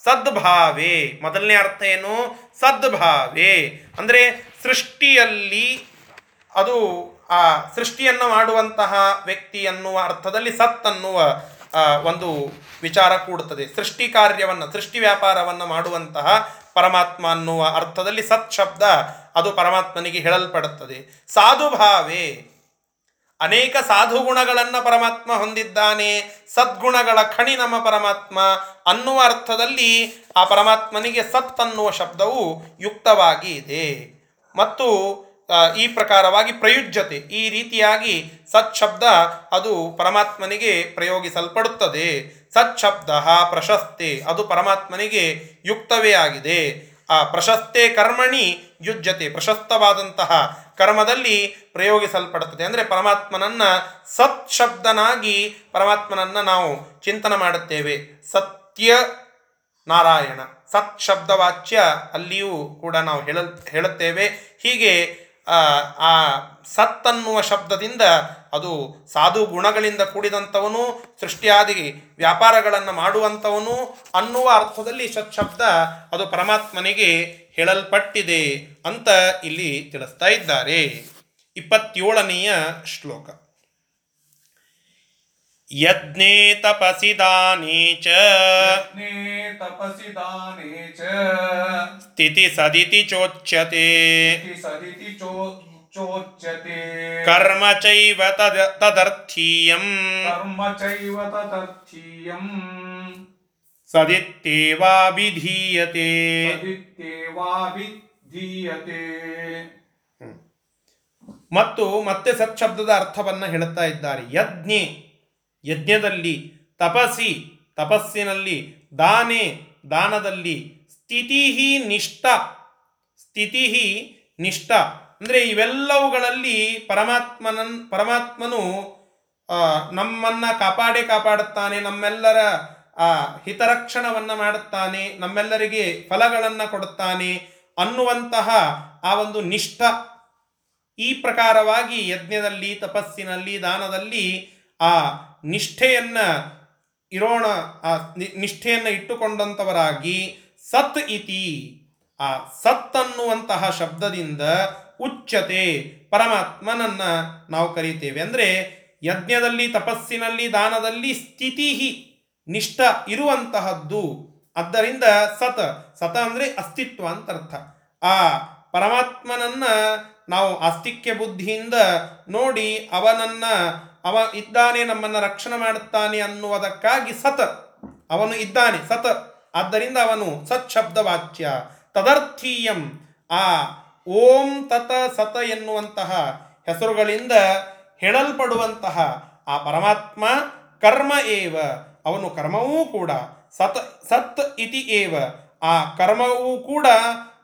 ಸದ್ಭಾವೇ. ಮೊದಲನೇ ಅರ್ಥ ಏನು? ಸದ್ಭಾವೇ. ಅಂದರೆ ಸೃಷ್ಟಿಯಲ್ಲಿ ಅದು ಆ ಸೃಷ್ಟಿಯನ್ನು ಮಾಡುವಂತಹ ವ್ಯಕ್ತಿ ಅನ್ನುವ ಅರ್ಥದಲ್ಲಿ ಸತ್ ಅನ್ನುವ ಒಂದು ವಿಚಾರ ಕೂಡುತ್ತದೆ. ಸೃಷ್ಟಿ ಕಾರ್ಯವನ್ನು, ಸೃಷ್ಟಿ ವ್ಯಾಪಾರವನ್ನು ಮಾಡುವಂತಹ ಪರಮಾತ್ಮ ಅನ್ನುವ ಅರ್ಥದಲ್ಲಿ ಸತ್ ಶಬ್ದ ಅದು ಪರಮಾತ್ಮನಿಗೆ ಹೇಳಲ್ಪಡುತ್ತದೆ. ಸಾಧುಭಾವೇ, ಅನೇಕ ಸಾಧು ಗುಣಗಳನ್ನು ಪರಮಾತ್ಮ ಹೊಂದಿದ್ದಾನೆ, ಸದ್ಗುಣಗಳ ಖಣಿ ನಮ್ಮ ಪರಮಾತ್ಮ ಅನ್ನುವ ಅರ್ಥದಲ್ಲಿ ಆ ಪರಮಾತ್ಮನಿಗೆ ಸತ್ ಅನ್ನುವ ಶಬ್ದವು ಯುಕ್ತವಾಗಿ ಇದೆ. ಮತ್ತು ಈ ಪ್ರಕಾರವಾಗಿ ಪ್ರಯುಜ್ಯತೆ, ಈ ರೀತಿಯಾಗಿ ಸತ್ ಶಬ್ದ ಅದು ಪರಮಾತ್ಮನಿಗೆ ಪ್ರಯೋಗಿಸಲ್ಪಡುತ್ತದೆ. ಸತ್ ಶಬ್ದ ಪ್ರಶಸ್ತೆ, ಅದು ಪರಮಾತ್ಮನಿಗೆ ಯುಕ್ತವೇ ಆಗಿದೆ. ಆ ಪ್ರಶಸ್ತೆ ಕರ್ಮಣಿ ಯುಜ್ಯತೆ, ಪ್ರಶಸ್ತವಾದಂತಹ ಕರ್ಮದಲ್ಲಿ ಪ್ರಯೋಗಿಸಲ್ಪಡುತ್ತದೆ. ಅಂದರೆ ಪರಮಾತ್ಮನನ್ನ ಸತ್ ಶಬ್ದನಾಗಿ ಪರಮಾತ್ಮನನ್ನ ನಾವು ಚಿಂತನೆ ಮಾಡುತ್ತೇವೆ. ಸತ್ಯ ನಾರಾಯಣ ಸತ್ ಶಬ್ದವಾಚ್ಯ ಅಲ್ಲಿಯೂ ಕೂಡ ನಾವು ಹೇಳ ಹೇಳುತ್ತೇವೆ. ಹೀಗೆ ಆ, ಸತ್ತನ್ನುವ ಶಬ್ದದಿಂದ ಅದು ಸಾಧು ಗುಣಗಳಿಂದ ಕೂಡಿದಂಥವನು ಸೃಷ್ಟಿಯಾದಿ ವ್ಯಾಪಾರಗಳನ್ನು ಮಾಡುವಂಥವನು ಅನ್ನುವ ಅರ್ಥದಲ್ಲಿ ಸತ್ ಶಬ್ದ ಅದು ಪರಮಾತ್ಮನಿಗೆ ಹೇಳಲ್ಪಟ್ಟಿದೆ ಅಂತ ಇಲ್ಲಿ ತಿಳಿಸ್ತಾ ಇದ್ದಾರೆ. ಇಪ್ಪತ್ತೇಳನೆಯ ಶ್ಲೋಕ. ಯಜ್ಞೇ ತಪಸಿ ದಾನೇ ಚ. ತಪಸಿ ದಾನೇ ಚ. ಸ್ಥಿತಿ ಸದಿತಿ ಚೋಚ್ಯತೆ. ಸದಿತಿ ಚೋ ಚೋಚ್ಯತೆ. ಕರ್ಮ ಚೈವ ತದ ತದರ್ಥೀಯಂ. ಕರ್ಮ ಚೈವ ತದರ್ಥೀಯಂ. ಸದಿತ್ಯೇವಾಭಿಧೀಯತೆ ಸದಿತ್ಯೇವಾಭಿಧೀಯತೆ ಮತ್ತು ಮತ್ತೆ ಸತ್ಶಬ್ದದ ಅರ್ಥವನ್ನು ಹೇಳುತ್ತಾ ಇದ್ದಾರೆ. ಯಜ್ಞೆ. ಯಜ್ಞದಲ್ಲಿ ತಪಸಿ, ತಪಸ್ಸಿನಲ್ಲಿ ದಾನೆ, ದಾನದಲ್ಲಿ ಸ್ಥಿತಿ ನಿಷ್ಠ ಸ್ಥಿತಿ ನಿಷ್ಠ. ಅಂದರೆ ಇವೆಲ್ಲವುಗಳಲ್ಲಿ ಪರಮಾತ್ಮನ ಪರಮಾತ್ಮನು ನಮ್ಮನ್ನ ಕಾಪಾಡೇ ಕಾಪಾಡುತ್ತಾನೆ, ನಮ್ಮೆಲ್ಲರ, ಆ, ಹಿತರಕ್ಷಣವನ್ನು ಮಾಡುತ್ತಾನೆ, ನಮ್ಮೆಲ್ಲರಿಗೆ ಫಲಗಳನ್ನು ಕೊಡುತ್ತಾನೆ ಅನ್ನುವಂತಹ ಆ ಒಂದು ನಿಷ್ಠ. ಈ ಪ್ರಕಾರವಾಗಿ ಯಜ್ಞದಲ್ಲಿ, ತಪಸ್ಸಿನಲ್ಲಿ, ದಾನದಲ್ಲಿ ಆ ನಿಷ್ಠೆಯನ್ನ ಇರೋಣ, ಆ ನಿಷ್ಠೆಯನ್ನು ಇಟ್ಟುಕೊಂಡಂಥವರಾಗಿ ಸತ್ ಇತಿ. ಆ ಸತ್ ಅನ್ನುವಂತಹ ಶಬ್ದದಿಂದ ಉಚ್ಚತೆ ಪರಮಾತ್ಮನನ್ನ ನಾವು ಕರೀತೇವೆ. ಅಂದರೆ ಯಜ್ಞದಲ್ಲಿ, ತಪಸ್ಸಿನಲ್ಲಿ, ದಾನದಲ್ಲಿ ಸ್ಥಿತಿ ನಿಷ್ಠ ಇರುವಂತಹದ್ದು. ಆದ್ದರಿಂದ ಸತ ಸತ ಅಂದರೆ ಅಸ್ತಿತ್ವ ಅಂತ ಅರ್ಥ. ಆ ಪರಮಾತ್ಮನನ್ನ ನಾವು ಆಸ್ತಿಕ್ಯ ಬುದ್ಧಿಯಿಂದ ನೋಡಿ ಅವನನ್ನ ಅವ ಇದ್ದಾನೆ, ನಮ್ಮನ್ನು ರಕ್ಷಣೆ ಮಾಡುತ್ತಾನೆ ಅನ್ನುವುದಕ್ಕಾಗಿ ಸತ. ಅವನು ಇದ್ದಾನೆ, ಸತ. ಆದ್ದರಿಂದ ಅವನು ಸತ್ ಶಬ್ದ ವಾಚ್ಯ ತದರ್ಥೀಯಂ. ಆ ಓಂ ತತ ಸತ ಎನ್ನುವಂತಹ ಹೆಸರುಗಳಿಂದ ಹೇಳಲ್ಪಡುವಂತಹ ಆ ಪರಮಾತ್ಮ ಕರ್ಮ ಏವ. ಅವನು ಕರ್ಮವೂ ಕೂಡ ಸತ್ ಸತ್ ಇತಿ ಏವ. ಆ ಕರ್ಮವೂ ಕೂಡ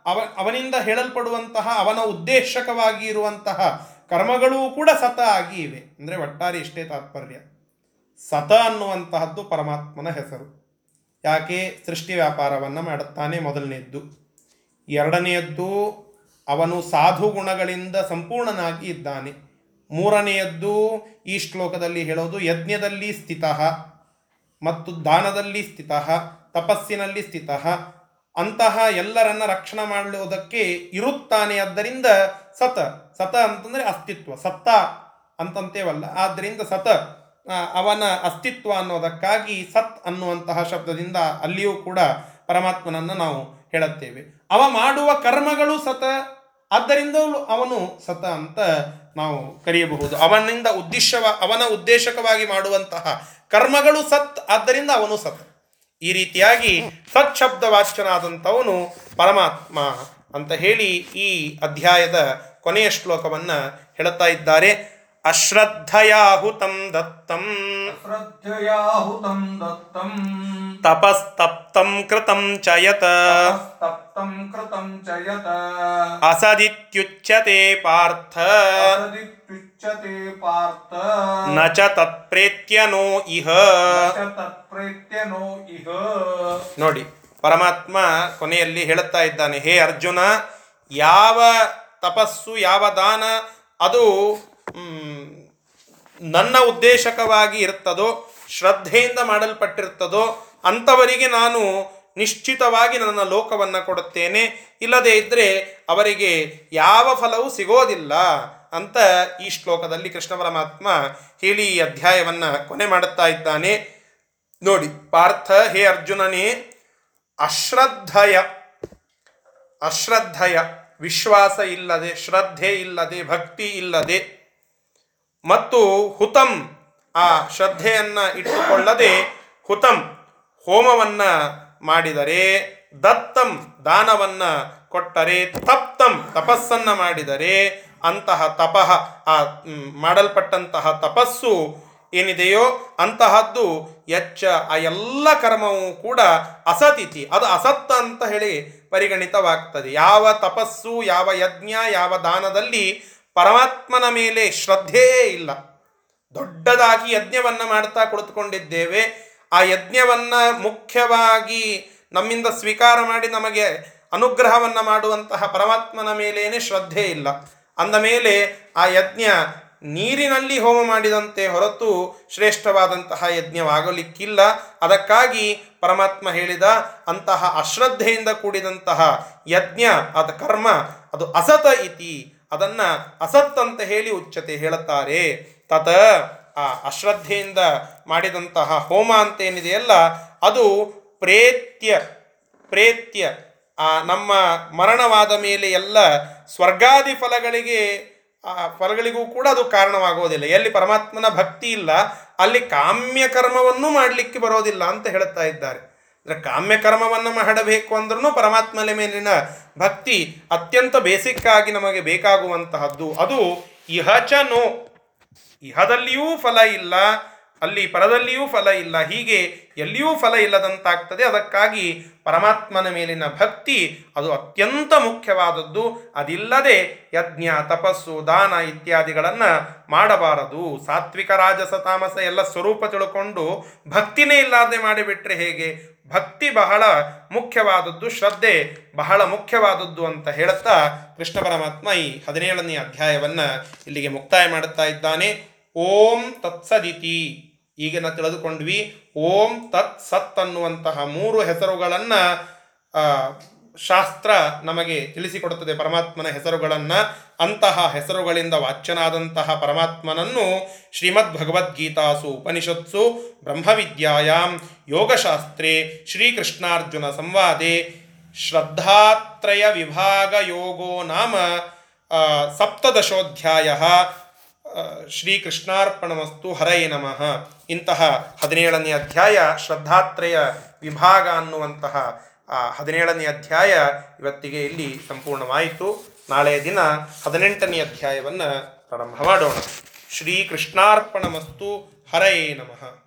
ಅವ, ಅವನಿಂದ ಹೇಳಲ್ಪಡುವಂತಹ, ಅವನ ಉದ್ದೇಶಕವಾಗಿ ಇರುವಂತಹ ಕರ್ಮಗಳೂ ಕೂಡ ಸತ ಆಗಿ ಇವೆ. ಅಂದರೆ ಒಟ್ಟಾರೆ ಇಷ್ಟೇ ತಾತ್ಪರ್ಯ. ಸತ ಅನ್ನುವಂತಹದ್ದು ಪರಮಾತ್ಮನ ಹೆಸರು. ಯಾಕೆ? ಸೃಷ್ಟಿ ವ್ಯಾಪಾರವನ್ನು ಮಾಡುತ್ತಾನೆ ಮೊದಲನೆಯದ್ದು ಎರಡನೆಯದ್ದು, ಅವನು ಸಾಧು ಗುಣಗಳಿಂದ ಸಂಪೂರ್ಣನಾಗಿ ಇದ್ದಾನೆ. ಮೂರನೆಯದ್ದು, ಈ ಶ್ಲೋಕದಲ್ಲಿ ಹೇಳೋದು ಯಜ್ಞದಲ್ಲಿ ಸ್ಥಿತಃ, ಮತ್ತು ದಾನದಲ್ಲಿ ಸ್ಥಿತಃ, ತಪಸ್ಸಿನಲ್ಲಿ ಸ್ಥಿತಃ ಅಂತಹ ಎಲ್ಲರನ್ನ ರಕ್ಷಣೆ ಮಾಡುವುದಕ್ಕೆ ಇರುತ್ತಾನೆ. ಆದ್ದರಿಂದ ಸತ ಸತ ಅಂತಂದರೆ ಅಸ್ತಿತ್ವ, ಸತ್ತ ಅಂತಂತೇವಲ್ಲ. ಆದ್ದರಿಂದ ಸತ ಅವನ ಅಸ್ತಿತ್ವ ಅನ್ನೋದಕ್ಕಾಗಿ ಸತ್ ಅನ್ನುವಂತಹ ಶಬ್ದದಿಂದ ಅಲ್ಲಿಯೂ ಕೂಡ ಪರಮಾತ್ಮನನ್ನು ನಾವು ಹೇಳುತ್ತೇವೆ. ಅವ ಮಾಡುವ ಕರ್ಮಗಳು ಸತ, ಆದ್ದರಿಂದ ಅವನು ಸತ ಅಂತ ನಾವು ಕರೆಯಬಹುದು. ಅವನಿಂದ ಉದ್ದೇಶವ, ಅವನ ಉದ್ದೇಶಕವಾಗಿ ಮಾಡುವಂತಹ ಕರ್ಮಗಳು ಸತ್, ಆದ್ದರಿಂದ ಅವನು ಸತ್. ಈ ರೀತಿಯಾಗಿ ಸಚ್ಛಬ್ದ ವಾಚ್ಯನಾದಂಥವನು ಪರಮಾತ್ಮ ಅಂತ ಹೇಳಿ ಈ ಅಧ್ಯಾಯದ ಕೊನೆಯ ಶ್ಲೋಕವನ್ನು ಹೇಳುತ್ತಾ ಇದ್ದಾರೆ. ಅಶ್ರದ್ಧಯಾಹುತಂ ದತ್ತಂ. ಅಶ್ರದ್ಧಯಾಹುತಂ ದತ್ತಂ. ತಪಸ್ತಪ್ತಂ ಕೃತಂ ಚಯತ ತಪ್ತಂ ಕೃತಂ ಚ ಯತ. ಅಸದಿತ್ಯುಚ್ಯತೆ ಪಾರ್ಥ. ಪಾರ್ಥ ನ ಚ ತತ್ಪ್ರೇತ್ಯನೋ ಇಹ ತತ್ಪ್ರೇತ್ಯನೋ ಇಹ ನೋಡಿ ಪರಮಾತ್ಮ ಕೊನೆಯಲ್ಲಿ ಹೇಳುತ್ತಾ ಇದ್ದಾನೆ ಹೇ ಅರ್ಜುನ ಯಾವ ತಪಸ್ಸು ಯಾವ ದಾನ ಅದು ನನ್ನ ಉದ್ದೇಶಕವಾಗಿ ಇರ್ತದೋ ಶ್ರದ್ಧೆಯಿಂದ ಮಾಡಲ್ಪಟ್ಟಿರ್ತದೋ ಅಂಥವರಿಗೆ ನಾನು ನಿಶ್ಚಿತವಾಗಿ ನನ್ನ ಲೋಕವನ್ನು ಕೊಡುತ್ತೇನೆ. ಇಲ್ಲದೇ ಇದ್ದರೆ ಅವರಿಗೆ ಯಾವ ಫಲವೂ ಸಿಗೋದಿಲ್ಲ. ಅಂತ ಈ ಶ್ಲೋಕದಲ್ಲಿ ಕೃಷ್ಣ ಪರಮಾತ್ಮ ಹೇಳಿ ಈ ಅಧ್ಯಾಯವನ್ನು ಕೊನೆ ಮಾಡುತ್ತಾ ಇದ್ದಾನೆ. ನೋಡಿ, ಪಾರ್ಥ, ಹೇ ಅರ್ಜುನನೇ, ಅಶ್ರದ್ಧಯ ಅಶ್ರದ್ಧಯ, ವಿಶ್ವಾಸ ಇಲ್ಲದೆ, ಶ್ರದ್ಧೆ ಇಲ್ಲದೆ, ಭಕ್ತಿ ಇಲ್ಲದೆ ಮತ್ತು ಹುತಂ, ಆ ಶ್ರದ್ಧೆಯನ್ನು ಇಟ್ಟುಕೊಳ್ಳದೆ ಹುತಂ, ಹೋಮವನ್ನು ಮಾಡಿದರೆ, ದತ್ತಂ, ದಾನವನ್ನು ಕೊಟ್ಟರೆ, ತಪ್ತಂ, ತಪಸ್ಸನ್ನ ಮಾಡಿದರೆ ಅಂತಹ ತಪಃ, ಆ ಮಾಡಲ್ಪಟ್ಟಂತಹ ತಪಸ್ಸು ಏನಿದೆಯೋ ಅಂತಹದ್ದು ಎಚ್ಚ, ಆ ಎಲ್ಲ ಕರ್ಮವೂ ಕೂಡ ಅಸತಿಥಿ. ಅದು ಅಸತ್ತ ಅಂತ ಹೇಳಿ ಪರಿಗಣಿತವಾಗ್ತದೆ. ಯಾವ ತಪಸ್ಸು, ಯಾವ ಯಜ್ಞ, ಯಾವ ದಾನದಲ್ಲಿ ಪರಮಾತ್ಮನ ಮೇಲೆ ಶ್ರದ್ಧೆಯೇ ಇಲ್ಲ. ದೊಡ್ಡದಾಗಿ ಯಜ್ಞವನ್ನು ಮಾಡ್ತಾ ಕುಳಿತುಕೊಂಡಿದ್ದೇವೆ. ಆ ಯಜ್ಞವನ್ನು ಮುಖ್ಯವಾಗಿ ನಮ್ಮಿಂದ ಸ್ವೀಕಾರ ಮಾಡಿ ನಮಗೆ ಅನುಗ್ರಹವನ್ನು ಮಾಡುವಂತಹ ಪರಮಾತ್ಮನ ಮೇಲೇನೆ ಶ್ರದ್ಧೆ ಇಲ್ಲ. ಅಂದ ಮೇಲೆ ಆ ಯಜ್ಞ ನೀರಿನಲ್ಲಿ ಹೋಮ ಮಾಡಿದಂತೆ ಹೊರತು ಶ್ರೇಷ್ಠವಾದಂತಹ ಯಜ್ಞವಾಗಲಿಕ್ಕಿಲ್ಲ. ಅದಕ್ಕಾಗಿ ಪರಮಾತ್ಮ ಹೇಳಿದ ಅಂತಹ ಅಶ್ರದ್ಧೆಯಿಂದ ಕೂಡಿದಂತಹ ಯಜ್ಞ, ಅದ ಕರ್ಮ, ಅದು ಅಸತ ಇತಿ. ಅದನ್ನ ಅಸತ್ ಅಂತ ಹೇಳಿ ಉಚ್ಚತೆ ಹೇಳುತ್ತಾರೆ. ತತ ಆ ಅಶ್ರದ್ಧೆಯಿಂದ ಮಾಡಿದಂತಹ ಹೋಮ ಅಂತ ಏನಿದೆಯಲ್ಲ ಅದು ಪ್ರೇತ್ಯ ಪ್ರೇತ್ಯ. ಆ, ನಮ್ಮ ಮರಣವಾದ ಮೇಲೆ ಎಲ್ಲ ಸ್ವರ್ಗಾದಿ ಫಲಗಳಿಗೆ, ಆ, ಫಲಗಳಿಗೂ ಕೂಡ ಅದು ಕಾರಣವಾಗುವುದಿಲ್ಲ ಎಲ್ಲಿ ಪರಮಾತ್ಮನ ಭಕ್ತಿ ಇಲ್ಲ, ಅಲ್ಲಿ ಕಾಮ್ಯ ಕರ್ಮವನ್ನು ಮಾಡಲಿಕ್ಕೆ ಬರೋದಿಲ್ಲ ಅಂತ ಹೇಳ್ತಾ ಇದ್ದಾರೆ. ಅಂದರೆ ಕಾಮ್ಯ ಕರ್ಮವನ್ನು ಮಾಡಬೇಕು ಅಂದ್ರೂ ಪರಮಾತ್ಮನ ಮೇಲಿನ ಭಕ್ತಿ ಅತ್ಯಂತ ಬೇಸಿಕ್ ಆಗಿ ನಮಗೆ ಬೇಕಾಗುವಂತಹದ್ದು. ಅದು ಇಹಚನು ಇಹದಲ್ಲಿಯೂ ಫಲ ಇಲ್ಲ ಅಲ್ಲಿ ಪರದಲ್ಲಿಯೂ ಫಲ ಇಲ್ಲ, ಹೀಗೆ ಎಲ್ಲಿಯೂ ಫಲ ಇಲ್ಲದಂತಾಗ್ತದೆ. ಅದಕ್ಕಾಗಿ ಪರಮಾತ್ಮನ ಮೇಲಿನ ಭಕ್ತಿ ಅದು ಅತ್ಯಂತ ಮುಖ್ಯವಾದದ್ದು. ಅದಿಲ್ಲದೆ ಯಜ್ಞ, ತಪಸ್ಸು, ದಾನ ಇತ್ಯಾದಿಗಳನ್ನು ಮಾಡಬಾರದು. ಸಾತ್ವಿಕ, ರಾಜಸ, ತಾಮಸ ಎಲ್ಲ ಸ್ವರೂಪ ತಿಳ್ಕೊಂಡು ಭಕ್ತಿನೇ ಇಲ್ಲದೆ ಮಾಡಿಬಿಟ್ರೆ ಹೇಗೆ? ಭಕ್ತಿ ಬಹಳ ಮುಖ್ಯವಾದದ್ದು, ಶ್ರದ್ಧೆ ಬಹಳ ಮುಖ್ಯವಾದದ್ದು ಅಂತ ಹೇಳುತ್ತಾ ಕೃಷ್ಣ ಪರಮಾತ್ಮ ಈ ಹದಿನೇಳನೇ ಅಧ್ಯಾಯವನ್ನು ಇಲ್ಲಿಗೆ ಮುಕ್ತಾಯ ಮಾಡುತ್ತಾ ಇದ್ದಾನೆ. ಓಂ ತತ್ಸದಿತಿ. ಈಗ ನಾವು ತಿಳಿದುಕೊಂಡ್ವಿ, ಓಂ ತತ್ ಸತ್ ಅನ್ನುವಂತಹ ಮೂರು ಹೆಸರುಗಳನ್ನು ಶಾಸ್ತ್ರ ನಮಗೆ ತಿಳಿಸಿಕೊಡುತ್ತದೆ. ಪರಮಾತ್ಮನ ಹೆಸರುಗಳನ್ನು, ಅಂತಹ ಹೆಸರುಗಳಿಂದ ವಾಚ್ಯನಾದಂತಹ ಪರಮಾತ್ಮನನ್ನು ಶ್ರೀಮದ್ ಭಗವದ್ಗೀತಾಸು ಉಪನಿಷತ್ಸು ಬ್ರಹ್ಮವಿದ್ಯಾಯಾಂ ಯೋಗಶಾಸ್ತ್ರೇ ಶ್ರೀಕೃಷ್ಣಾರ್ಜುನ ಸಂವಾದೆ ಶ್ರದ್ಧಾತ್ರಯ ವಿಭಾಗ ಯೋಗೋ ನಾಮ ಸಪ್ತದಶೋಧ್ಯಾಯ ಶ್ರೀಕೃಷ್ಣಾರ್ಪಣಮಸ್ತು ಹರಯೇ ನಮಃ. ಇಂತಹ ಹದಿನೇಳನೇ ಅಧ್ಯಾಯ ಶ್ರದ್ಧಾತ್ರಯ ವಿಭಾಗ ಅನ್ನುವಂತಹ ಆ ಹದಿನೇಳನೇ ಅಧ್ಯಾಯ ಇವತ್ತಿಗೆ ಇಲ್ಲಿ ಸಂಪೂರ್ಣವಾಯಿತು. ನಾಳೆಯ ದಿನ ಹದಿನೆಂಟನೇ ಅಧ್ಯಾಯವನ್ನು ಪ್ರಾರಂಭ ಮಾಡೋಣ. ಶ್ರೀಕೃಷ್ಣಾರ್ಪಣಮಸ್ತು ಹರಯೇ ನಮಃ.